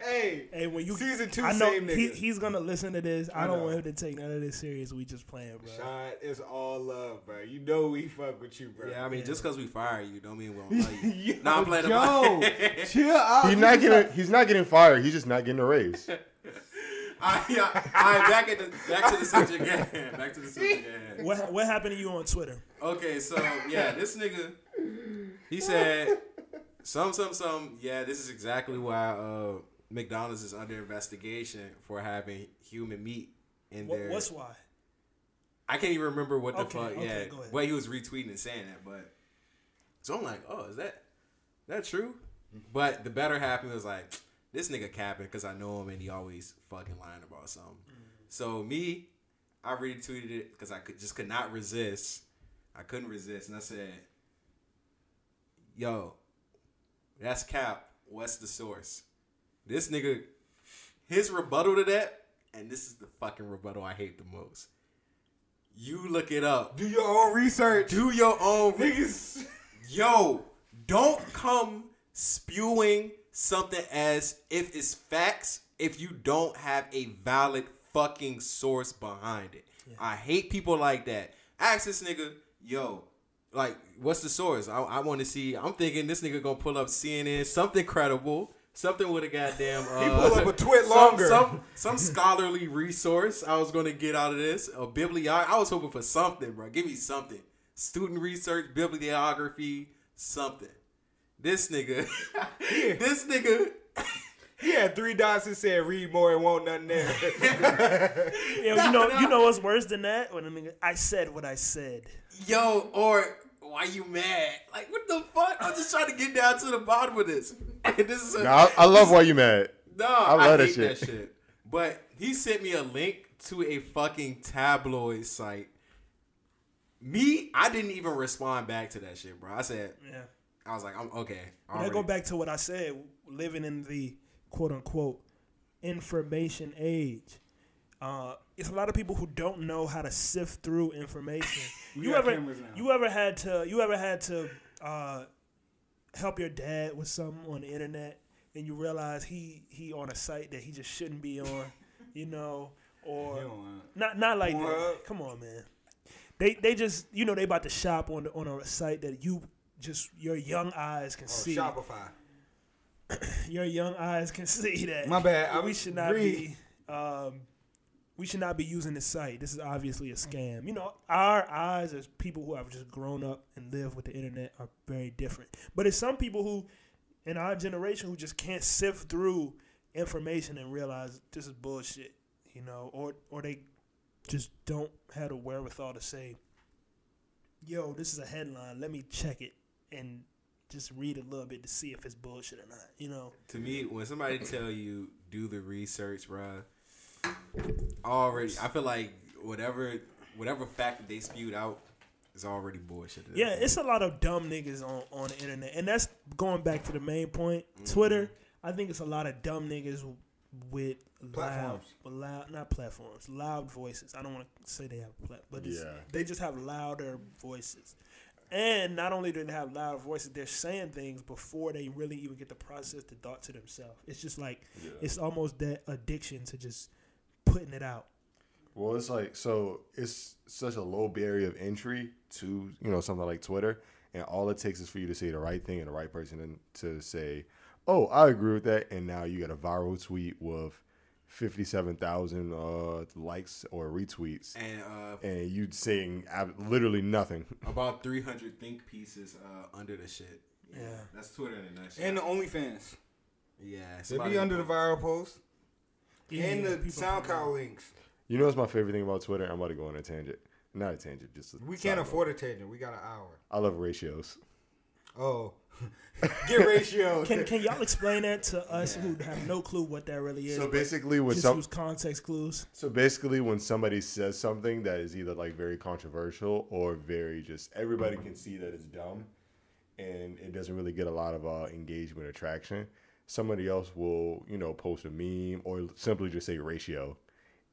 hey, hey, when you season two, I know same he, nigga. he's gonna listen to this. I, I don't know. want him to take none of this serious. We just playing, bro. Shot is all love, bro. You know we fuck with you, bro. Yeah, I mean, Yeah. just because we fire you, don't mean we don't love you. Yo, Nah, I'm playing the Joe, chill out. He's not getting he's not getting fired. He's just not getting a raise. I, yeah, all right, back at the back to the subject again. Back to the subject again. What what happened to you on Twitter? Okay, so yeah, this nigga, he said some, some, some. Yeah, this is exactly why uh, McDonald's is under investigation for having human meat in What, their. what's why? I can't even remember what the Okay, fuck. okay, yeah, what he was retweeting and saying that, but so I'm like, oh, is that that true? But the better half of me was like, this nigga capping because I know him and he always fucking lying about something. So me, I retweeted it because I could just could not resist. I couldn't resist, and I said, "Yo, that's cap. What's the source?" This nigga, his rebuttal to that, and this is the fucking rebuttal I hate the most. You look it up. do your own research. Do your own Niggas. Yo, don't come spewing something as if it's facts if you don't have a valid fucking source behind it. I hate people like that. Ask this nigga, yo, like, what's the source? I, I want to see. I'm thinking this nigga gonna pull up CNN, something credible, something with a goddamn. Uh, He pull up a twit some- longer. Some, some scholarly resource I was gonna get out of this. A bibliography. I was hoping for something, bro. Give me something. Student research, bibliography, something. This nigga, this nigga, He had three dots and said read more and won't nothing there. Yeah, you know, you know what's worse than that? When a nigga, I said what I said. yo, or why you mad? Like what the fuck? I'm just trying to get down to the bottom of this. And this is a, No, I, I love why you mad. No, I I, love that hate that shit. shit. But he sent me a link to a fucking tabloid site. Me, I didn't even respond back to that shit, bro. I said, Yeah. I was like, I'm okay. I go back to what I said, living in the quote unquote information age. Uh, it's a lot of people who don't know how to sift through information. You ever you ever had to you ever had to uh, help your dad with something on the internet and you realize he he on a site that he just shouldn't be on, you know, or not not like that. Come on, man. They they just you know they about to shop on the, on a site that you just your young eyes can Oh, see. Shopify. Your young eyes can see that. My bad. I we should not read. be. Um, we should not be using this site. This is obviously a scam. You know, our eyes as people who have just grown up and live with the internet are very different. But it's some people who, in our generation, who just can't sift through information and realize this is bullshit. You know, or or they just don't have the wherewithal to say, "Yo, this is a headline. Let me check it and just read a little bit to see if it's bullshit or not." You know. To me, when somebody tell you do the research, bro, already, I feel like whatever whatever fact that they spewed out is already bullshit. Yeah, it's a lot of dumb niggas on, on the internet, and that's going back to the main point. Mm-hmm. Twitter, I think it's a lot of dumb niggas with loud, Platforms. with loud, not platforms, loud voices. I don't want to say they have, plat, but it's, Yeah. they just have louder voices. And not only do they have loud voices, they're saying things before they really even get to process the thought to themselves. It's just like Yeah. it's almost that addiction to just putting it out. Well, it's like so it's such a low barrier of entry to you know something like Twitter, and all it takes is for you to say the right thing and the right person and to say, "Oh, I agree with that," and now you got a viral tweet with fifty-seven thousand uh, likes or retweets, and uh, and you saying ab- literally nothing. about 300 think pieces uh, under the shit. Yeah. that's Twitter in a nutshell. And the OnlyFans. yeah, They somebody- be under the viral post. And the SoundCloud links. You know what's my favorite thing about Twitter? I'm about to go on a tangent. Not a tangent, just a We can't note. afford a tangent. We got an hour. I love ratios. Oh. Get ratio. Can can y'all explain that to us who have no clue what that really is? So basically, with just some use context clues. So basically, when somebody says something that is either like very controversial or very just everybody can see that it's dumb, and it doesn't really get a lot of uh, engagement or traction, somebody else will you know post a meme or simply just say ratio,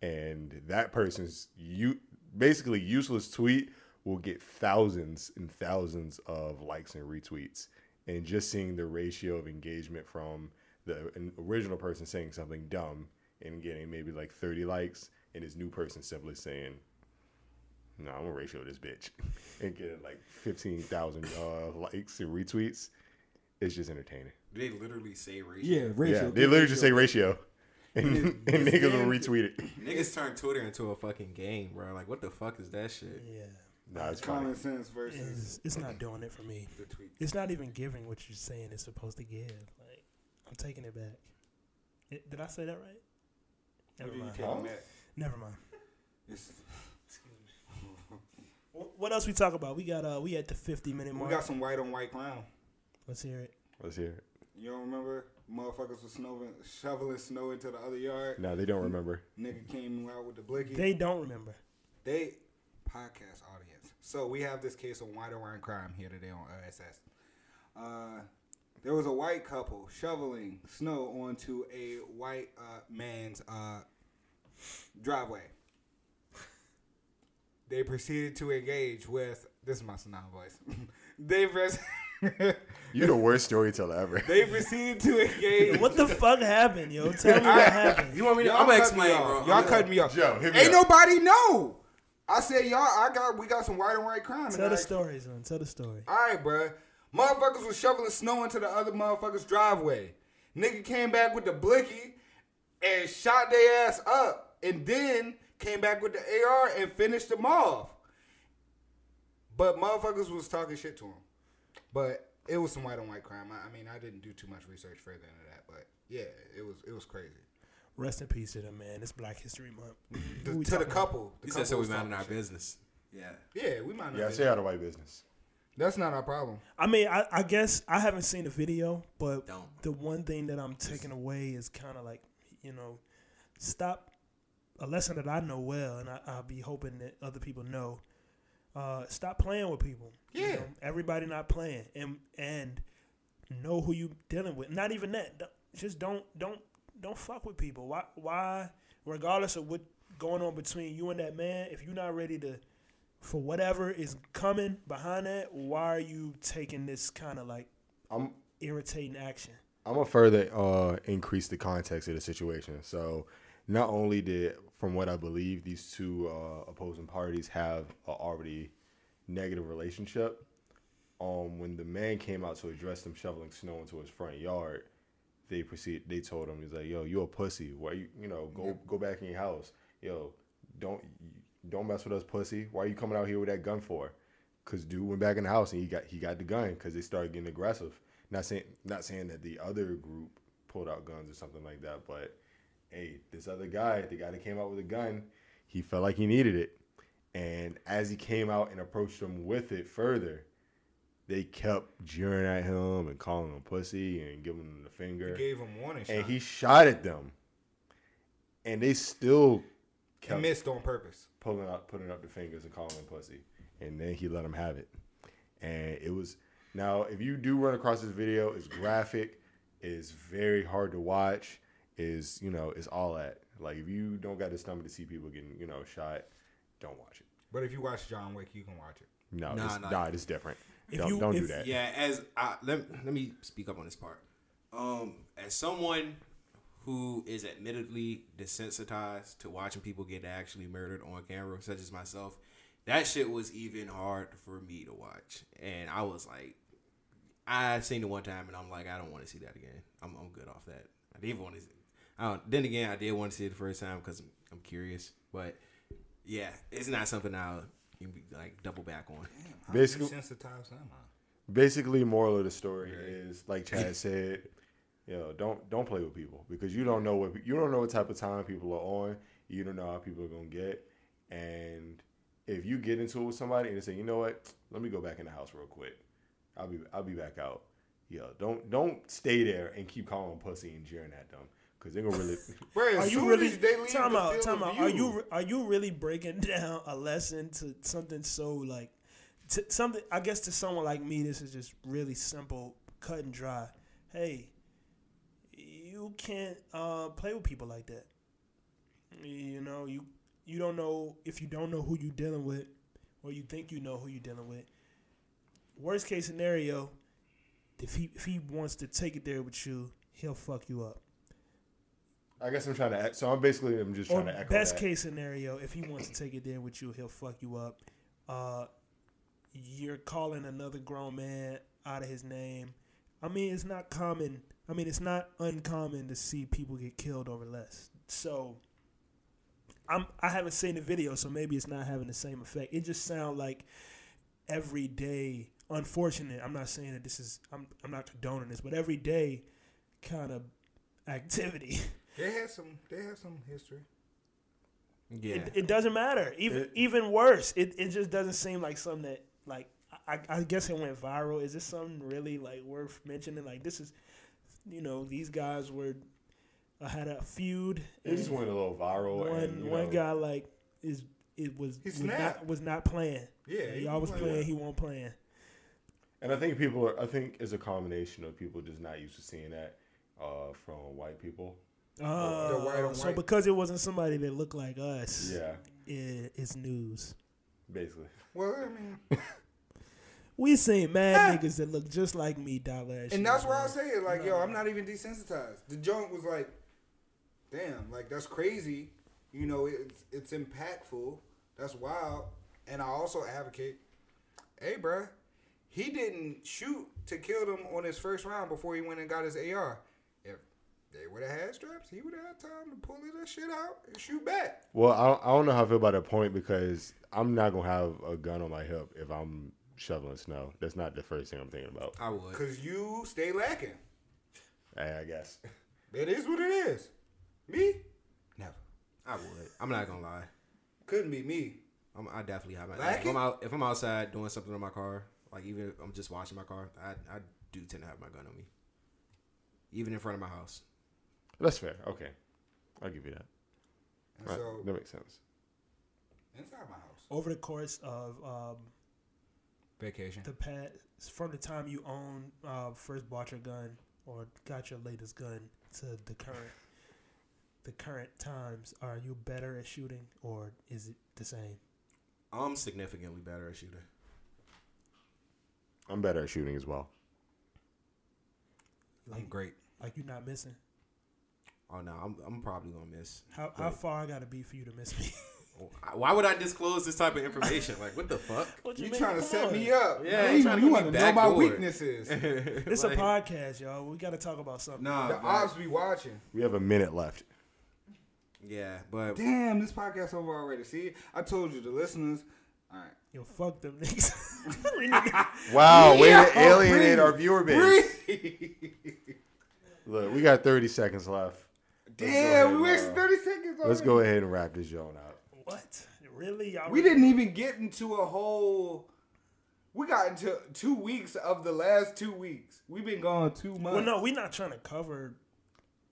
and that person's you basically useless tweet will get thousands and thousands of likes and retweets, and just seeing the ratio of engagement from the original person saying something dumb and getting maybe like 30 likes, and this new person simply saying, "No, I'm gonna ratio this bitch," and getting like 15,000 uh, likes and retweets. It's just entertaining. They literally say ratio. Yeah, ratio. yeah, they literally just say ratio, and, And and it's niggas will retweet it. Niggas turn Twitter into a fucking game, bro. Like, what the fuck is that shit? Yeah, Nah, it's funny. Common sense versus it's, it's not doing it for me. It's not even giving what you're saying it's supposed to give. Like, I'm taking it back. It, did I say that right? Never What do you mind. take on that? Never mind. It's- Wh- What else we talk about? We got uh, we at the 50 minute mark. We got some white on white crime. Let's hear it. Let's hear it. You don't remember? Motherfuckers was snowing, shoveling snow into the other yard. No, they don't remember. Nigga came out with the blicky. They don't remember. They podcast audience. So we have this case of white on white crime here today on OSS. Uh, there was a white couple shoveling snow onto a white uh, man's uh, driveway. They proceeded to engage with this is my Sanaa voice. they pres- You're the worst storyteller ever. they proceeded to engage. What the fuck happened, yo? Tell me what happened. You want me to? I'm gonna cut me explain, bro. Y'all cut me off. Joe, hit me Ain't up. nobody know. I said y'all. I got. We got some white and white crime. Tell the I- story, son. Tell the story. All right, bro. Motherfuckers was shoveling snow into the other motherfucker's driveway. Nigga came back with the blicky and shot their ass up, and then came back with the AR and finished them off. But motherfuckers was talking shit to him. But it was some white on white crime. I, I mean, I didn't do too much research further into that, but yeah, it was it was crazy. Rest in peace to them, man. It's Black History Month. The- we to the couple, the He couple said so we was minding talking our shit. business. Yeah. Yeah, we might not. Yeah, be- stay out of white business. That's not our problem. I mean, I, I guess I haven't seen the video, but Don't. the one thing that I'm taking away is kind of like, you know, stop a lesson that I know well, and I, I'll be hoping that other people know. Uh, stop playing with people. You Yeah. know, everybody not playing, and and know who you dealing with. Not even that. Just don't don't don't fuck with people. Why why regardless of what going on between you and that man, if you're not ready to for whatever is coming behind that, why are you taking this kind of like I'm irritating action? I'm gonna further uh, increase the context of the situation. So, not only did, from what I believe, these two uh, opposing parties have a already negative relationship. Um, when the man came out to address them shoveling snow into his front yard, they proceed. They told him, "He's like, yo, you a pussy. Why you, you know, go go back in your house. Yo, don't don't mess with us, pussy. Why are you coming out here with that gun for?" Cause dude went back in the house and he got he got the gun because they started getting aggressive. Not saying not saying that the other group pulled out guns or something like that, but hey, this other guy, the guy that came out with a gun, he felt like he needed it, and as he came out and approached them with it further, they kept jeering at him and calling him pussy and giving him the finger, We gave him warning and shot. he shot at them, and they still kept missed on purpose. pulling up, putting up the fingers and calling him pussy, and then he let him have it. And it was now if you do run across this video, it's graphic, it's very hard to watch, is you know, it's all that. Like if you don't got the stomach to see people getting you know shot, don't watch it. But if you watch John Wick, you can watch it. No, Nah, it's, nah. nah, it's different. If don't you- don't do that. Yeah, as I, let let me speak up on this part. Um, as someone who is admittedly desensitized to watching people get actually murdered on camera, such as myself, that shit was even hard for me to watch, and I was like, I seen it one time, and I'm like, I don't want to see that again. I'm I'm good off that. I didn't want to. I don't, then again, I did want to see it the first time because I'm, I'm curious, but yeah, it's not something I'll like double back on. Basically- sensitized am I? basically moral of the story is like chad said you know don't don't play with people because you don't know what you don't know what type of time people are on. You don't know how people are going to get. And if you get into it with somebody and they say you know what? Let me go back in the house real quick. I'll be i'll be back out. Yo don't don't stay there and keep calling them pussy and jeering at them because they're gonna really Bro, Are you really they leave time the out? Time out. Are you are you really breaking down a lesson to something so like to something? I guess to someone like me, this is just really simple, cut and dry. Hey, you can't uh, play with people like that. You know, you you don't know if you don't know who you're dealing with, or you think you know who you're dealing with. Worst case scenario, if he if he wants to take it there with you, he'll fuck you up. I guess i'm trying to ec- so i'm basically i'm just trying to echo best that. case scenario, if he wants to take it there with you, he'll fuck you up. Uh, you're calling another grown man out of his name. I mean, it's not common. I mean, it's not uncommon to see people get killed over less. So, I'm I haven't seen the video, so maybe it's not having the same effect. It just sounds like every day. Unfortunate. I'm not saying that this is. I'm I'm not condoning this, but every day kind of activity. They had some. They had some history. Yeah, It, it doesn't matter. Even It- even worse, it, it just doesn't seem like something that like I, I guess it went viral. Is this something really like worth mentioning? Like this is, you know, these guys were uh, had a feud. it just went a little viral one and, one know, guy like is it was He was not was not playing. Yeah, he y'all was playing playing. well. He won't playing. And I think people are. I think it's a combination of people just not used to seeing that uh, from white people. Uh, white on so white. because it wasn't somebody that looked like us, Yeah, it, it's news. basically. Well, I mean, We seen mad Ah. niggas that look just like me die last and that's why I man. say it. Like, yo, I'm not even desensitized. The joint was like, damn, like that's crazy. You know, it's it's impactful. That's wild. And I also advocate, hey, bruh, he didn't shoot to kill them on his first round before he went and got his AR. If they would have had straps, he would have had time to pull that shit out and shoot back. Well, I don't, I don't know how I feel about that point because I'm not gonna have a gun on my hip if I'm shoveling snow. That's not the first thing I'm thinking about. I would. Cause you stay lacking. Eh, I guess. It is what it is. Me, never. I would. I'm not gonna lie. Couldn't be me. I'm, I definitely have. my- Like if I'm out, if I'm outside doing something on my car, like even if I'm just washing my car, I I do tend to have my gun on me, even in front of my house. That's fair. Okay, I'll give you that. And Right. so That makes sense. inside my house. over the course of um, Vacation. the past from the time you own uh, first bought your gun or got your latest gun to the current the current times are you better at shooting or is it the same I'm significantly better at shooting. I'm better at shooting as well. I'm great. like you're not missing Oh no, I'm I'm probably gonna miss. how, how far i gotta be for you to miss me oh, Why would I disclose this type of information? Like what the fuck? what You mean? trying to set me up? Yeah, you, trying to you want to know my backdoored. weaknesses. it's Like, a podcast y'all we gotta talk about something Nah, the but- ops be watching. We have a minute left. yeah, but Damn, this podcast over already. See, I told you, the listeners. All right. yo fuck them niggas We need to- Wow, way to alienate breathe, our viewer base. Breathe. Look, we got 30 seconds left. Damn, we ahead, wasted uh, 30 seconds already. Let's go ahead and wrap this joint out. what really y'all We really- didn't even get into a whole. We got into two weeks of the last two weeks. We've been gone two months. well no we're not trying to cover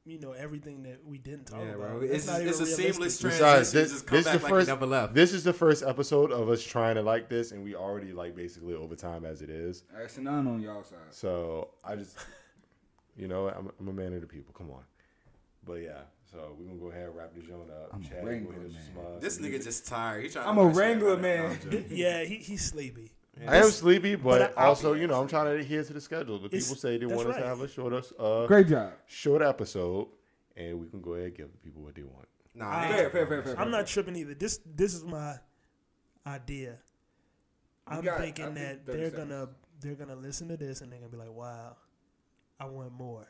you know everything that we didn't talk Yeah, about. bro. That's It's, it's a seamless transition. Besides, this, just come this is the like first. you never left. This is the first episode of us trying to like this, and we already like basically over time as it is. That's none on y'all side. So I just, you know, I'm, I'm a man of the people. Come on. But yeah, so we're gonna go ahead and wrap this joint up. I'm Chad, go Wrangler, and man. some, this nigga just tired. He trying I'm to a rush Wrangler everybody. man. No, I'm joking. Yeah, he, he's sleepy. I am sleepy, but, I- also, you know, I'm trying to adhere to the schedule. The It's- people say they that's want us to have a shorter, uh, Great job. short episode, and we can go ahead and give the people what they want. Nah, I- I ain't Fair, fair, tripping. fair, fair. I'm not tripping either. This this is my idea. I'm got- I thinking think that 30 they're seconds. gonna they're gonna listen to this and they're gonna be like, "Wow, I want more."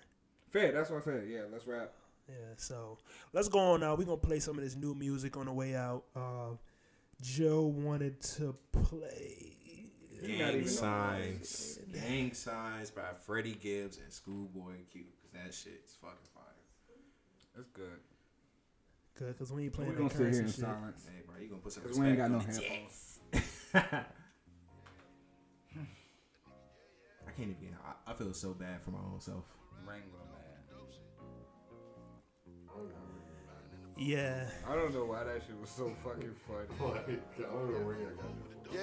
Fair. That's what I said. Yeah, let's wrap. Yeah. So let's go on now. We're gonna play some of this new music on the way out. Uh, Joe wanted to play. not Gang signs. Gang signs by Freddie Gibbs and Schoolboy Q. Cause that shit is fucking fire. That's good. Good, cause we ain't We're playing gonna that sit here in shit. silence Hey, bro, you gonna put some because we ain't got respect no on it. headphones. I can't even. I, I feel so bad for my own self. Wrangler, man. Yeah. I don't know why that shit was so fucking funny. Yeah,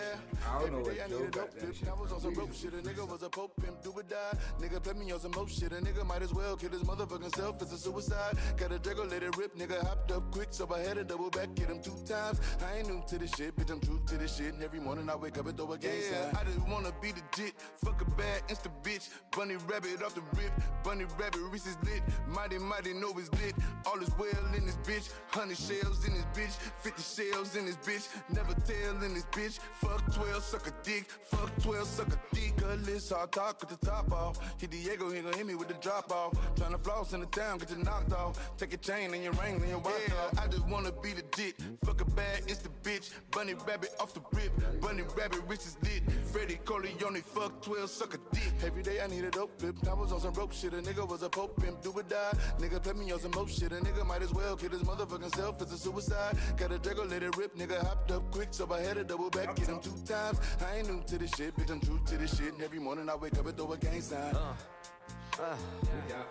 I don't know what day I need a dope that I was on some rope shit. A nigga was a pope pimp, do or die. Nigga play me on some mo shit. A nigga might as well kill his motherfucking self. It's a suicide. Got a Draco, let it rip. Nigga hopped up quick, so I had to double back, get him two times. I ain't new to this shit, bitch. I'm true to this shit. And every morning I wake up and throw a gang yeah, I just wanna be legit. Fuck a bad insta bitch. Bunny rabbit off the rip. Bunny rabbit, Reese's lit. Mighty, mighty, know it's lit. All is well in this bitch. Hundred shells in this bitch. Fifty shells in this bitch. Never tell in this bitch. Fuck 12, suck a dick. Fuck 12, suck a dick. Cutlass, hard talk with the top off. Hit Diego, he gon' hit me with the drop off. Tryna floss in the town, get you knocked off. Take your chain and your ring and your watch yeah, I just wanna be the dick. Fuck a bad, it's the bitch. Bunny rabbit off the rip. Bunny rabbit, rich is lit. Freddie Corleone, fuck 12, suck a dick. Every day I need a dope flip. I was on some rope shit. A nigga was a pope pimp, do or die. Nigga play me on some mo shit. A nigga might as well kill his motherfucking self. It's a suicide. Got a Draco, let it rip. Nigga hopped up quick, so I had a double back, get him two times. I ain't new to this shit, bitch. I'm true to this shit. And every morning I wake up and throw a gang sign. Uh.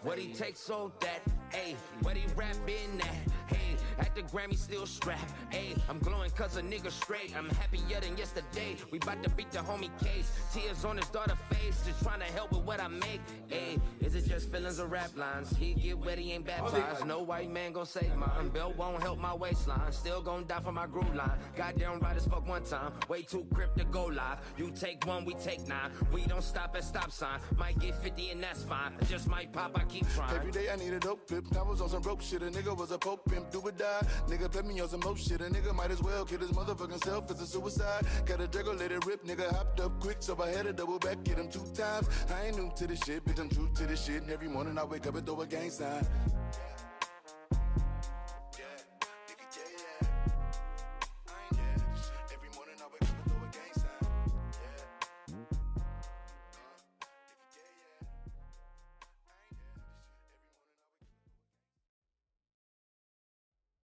What he takes so that, ayy, what he rap in that, hey, at the Grammy still strapped, ayy, I'm glowing cause a nigga straight, I'm happier than yesterday, we bout to beat the homie case, tears on his daughter face, just trying to help with what I make, ayy, is it just feelings or rap lines, he get wet, he ain't baptized, no white man gon' save mine, belt won't help my waistline, still gon' die for my groove line, goddamn right as fuck one time, way too crip to go live, you take one, we take nine, we don't stop at stop sign, might get 50 and that's fine, I just might pop, I keep trying. Every day I need a dope flip. I was on some rope shit. A nigga was a pope pimp, do or die. Nigga play me on some mo shit. A nigga might as well kill his motherfucking self. It's a suicide. Got a Draco, let it rip. Nigga hopped up quick, so I had to double back, get him two times. I ain't new to this shit, bitch. I'm true to this shit. And every morning I wake up and throw a gang sign.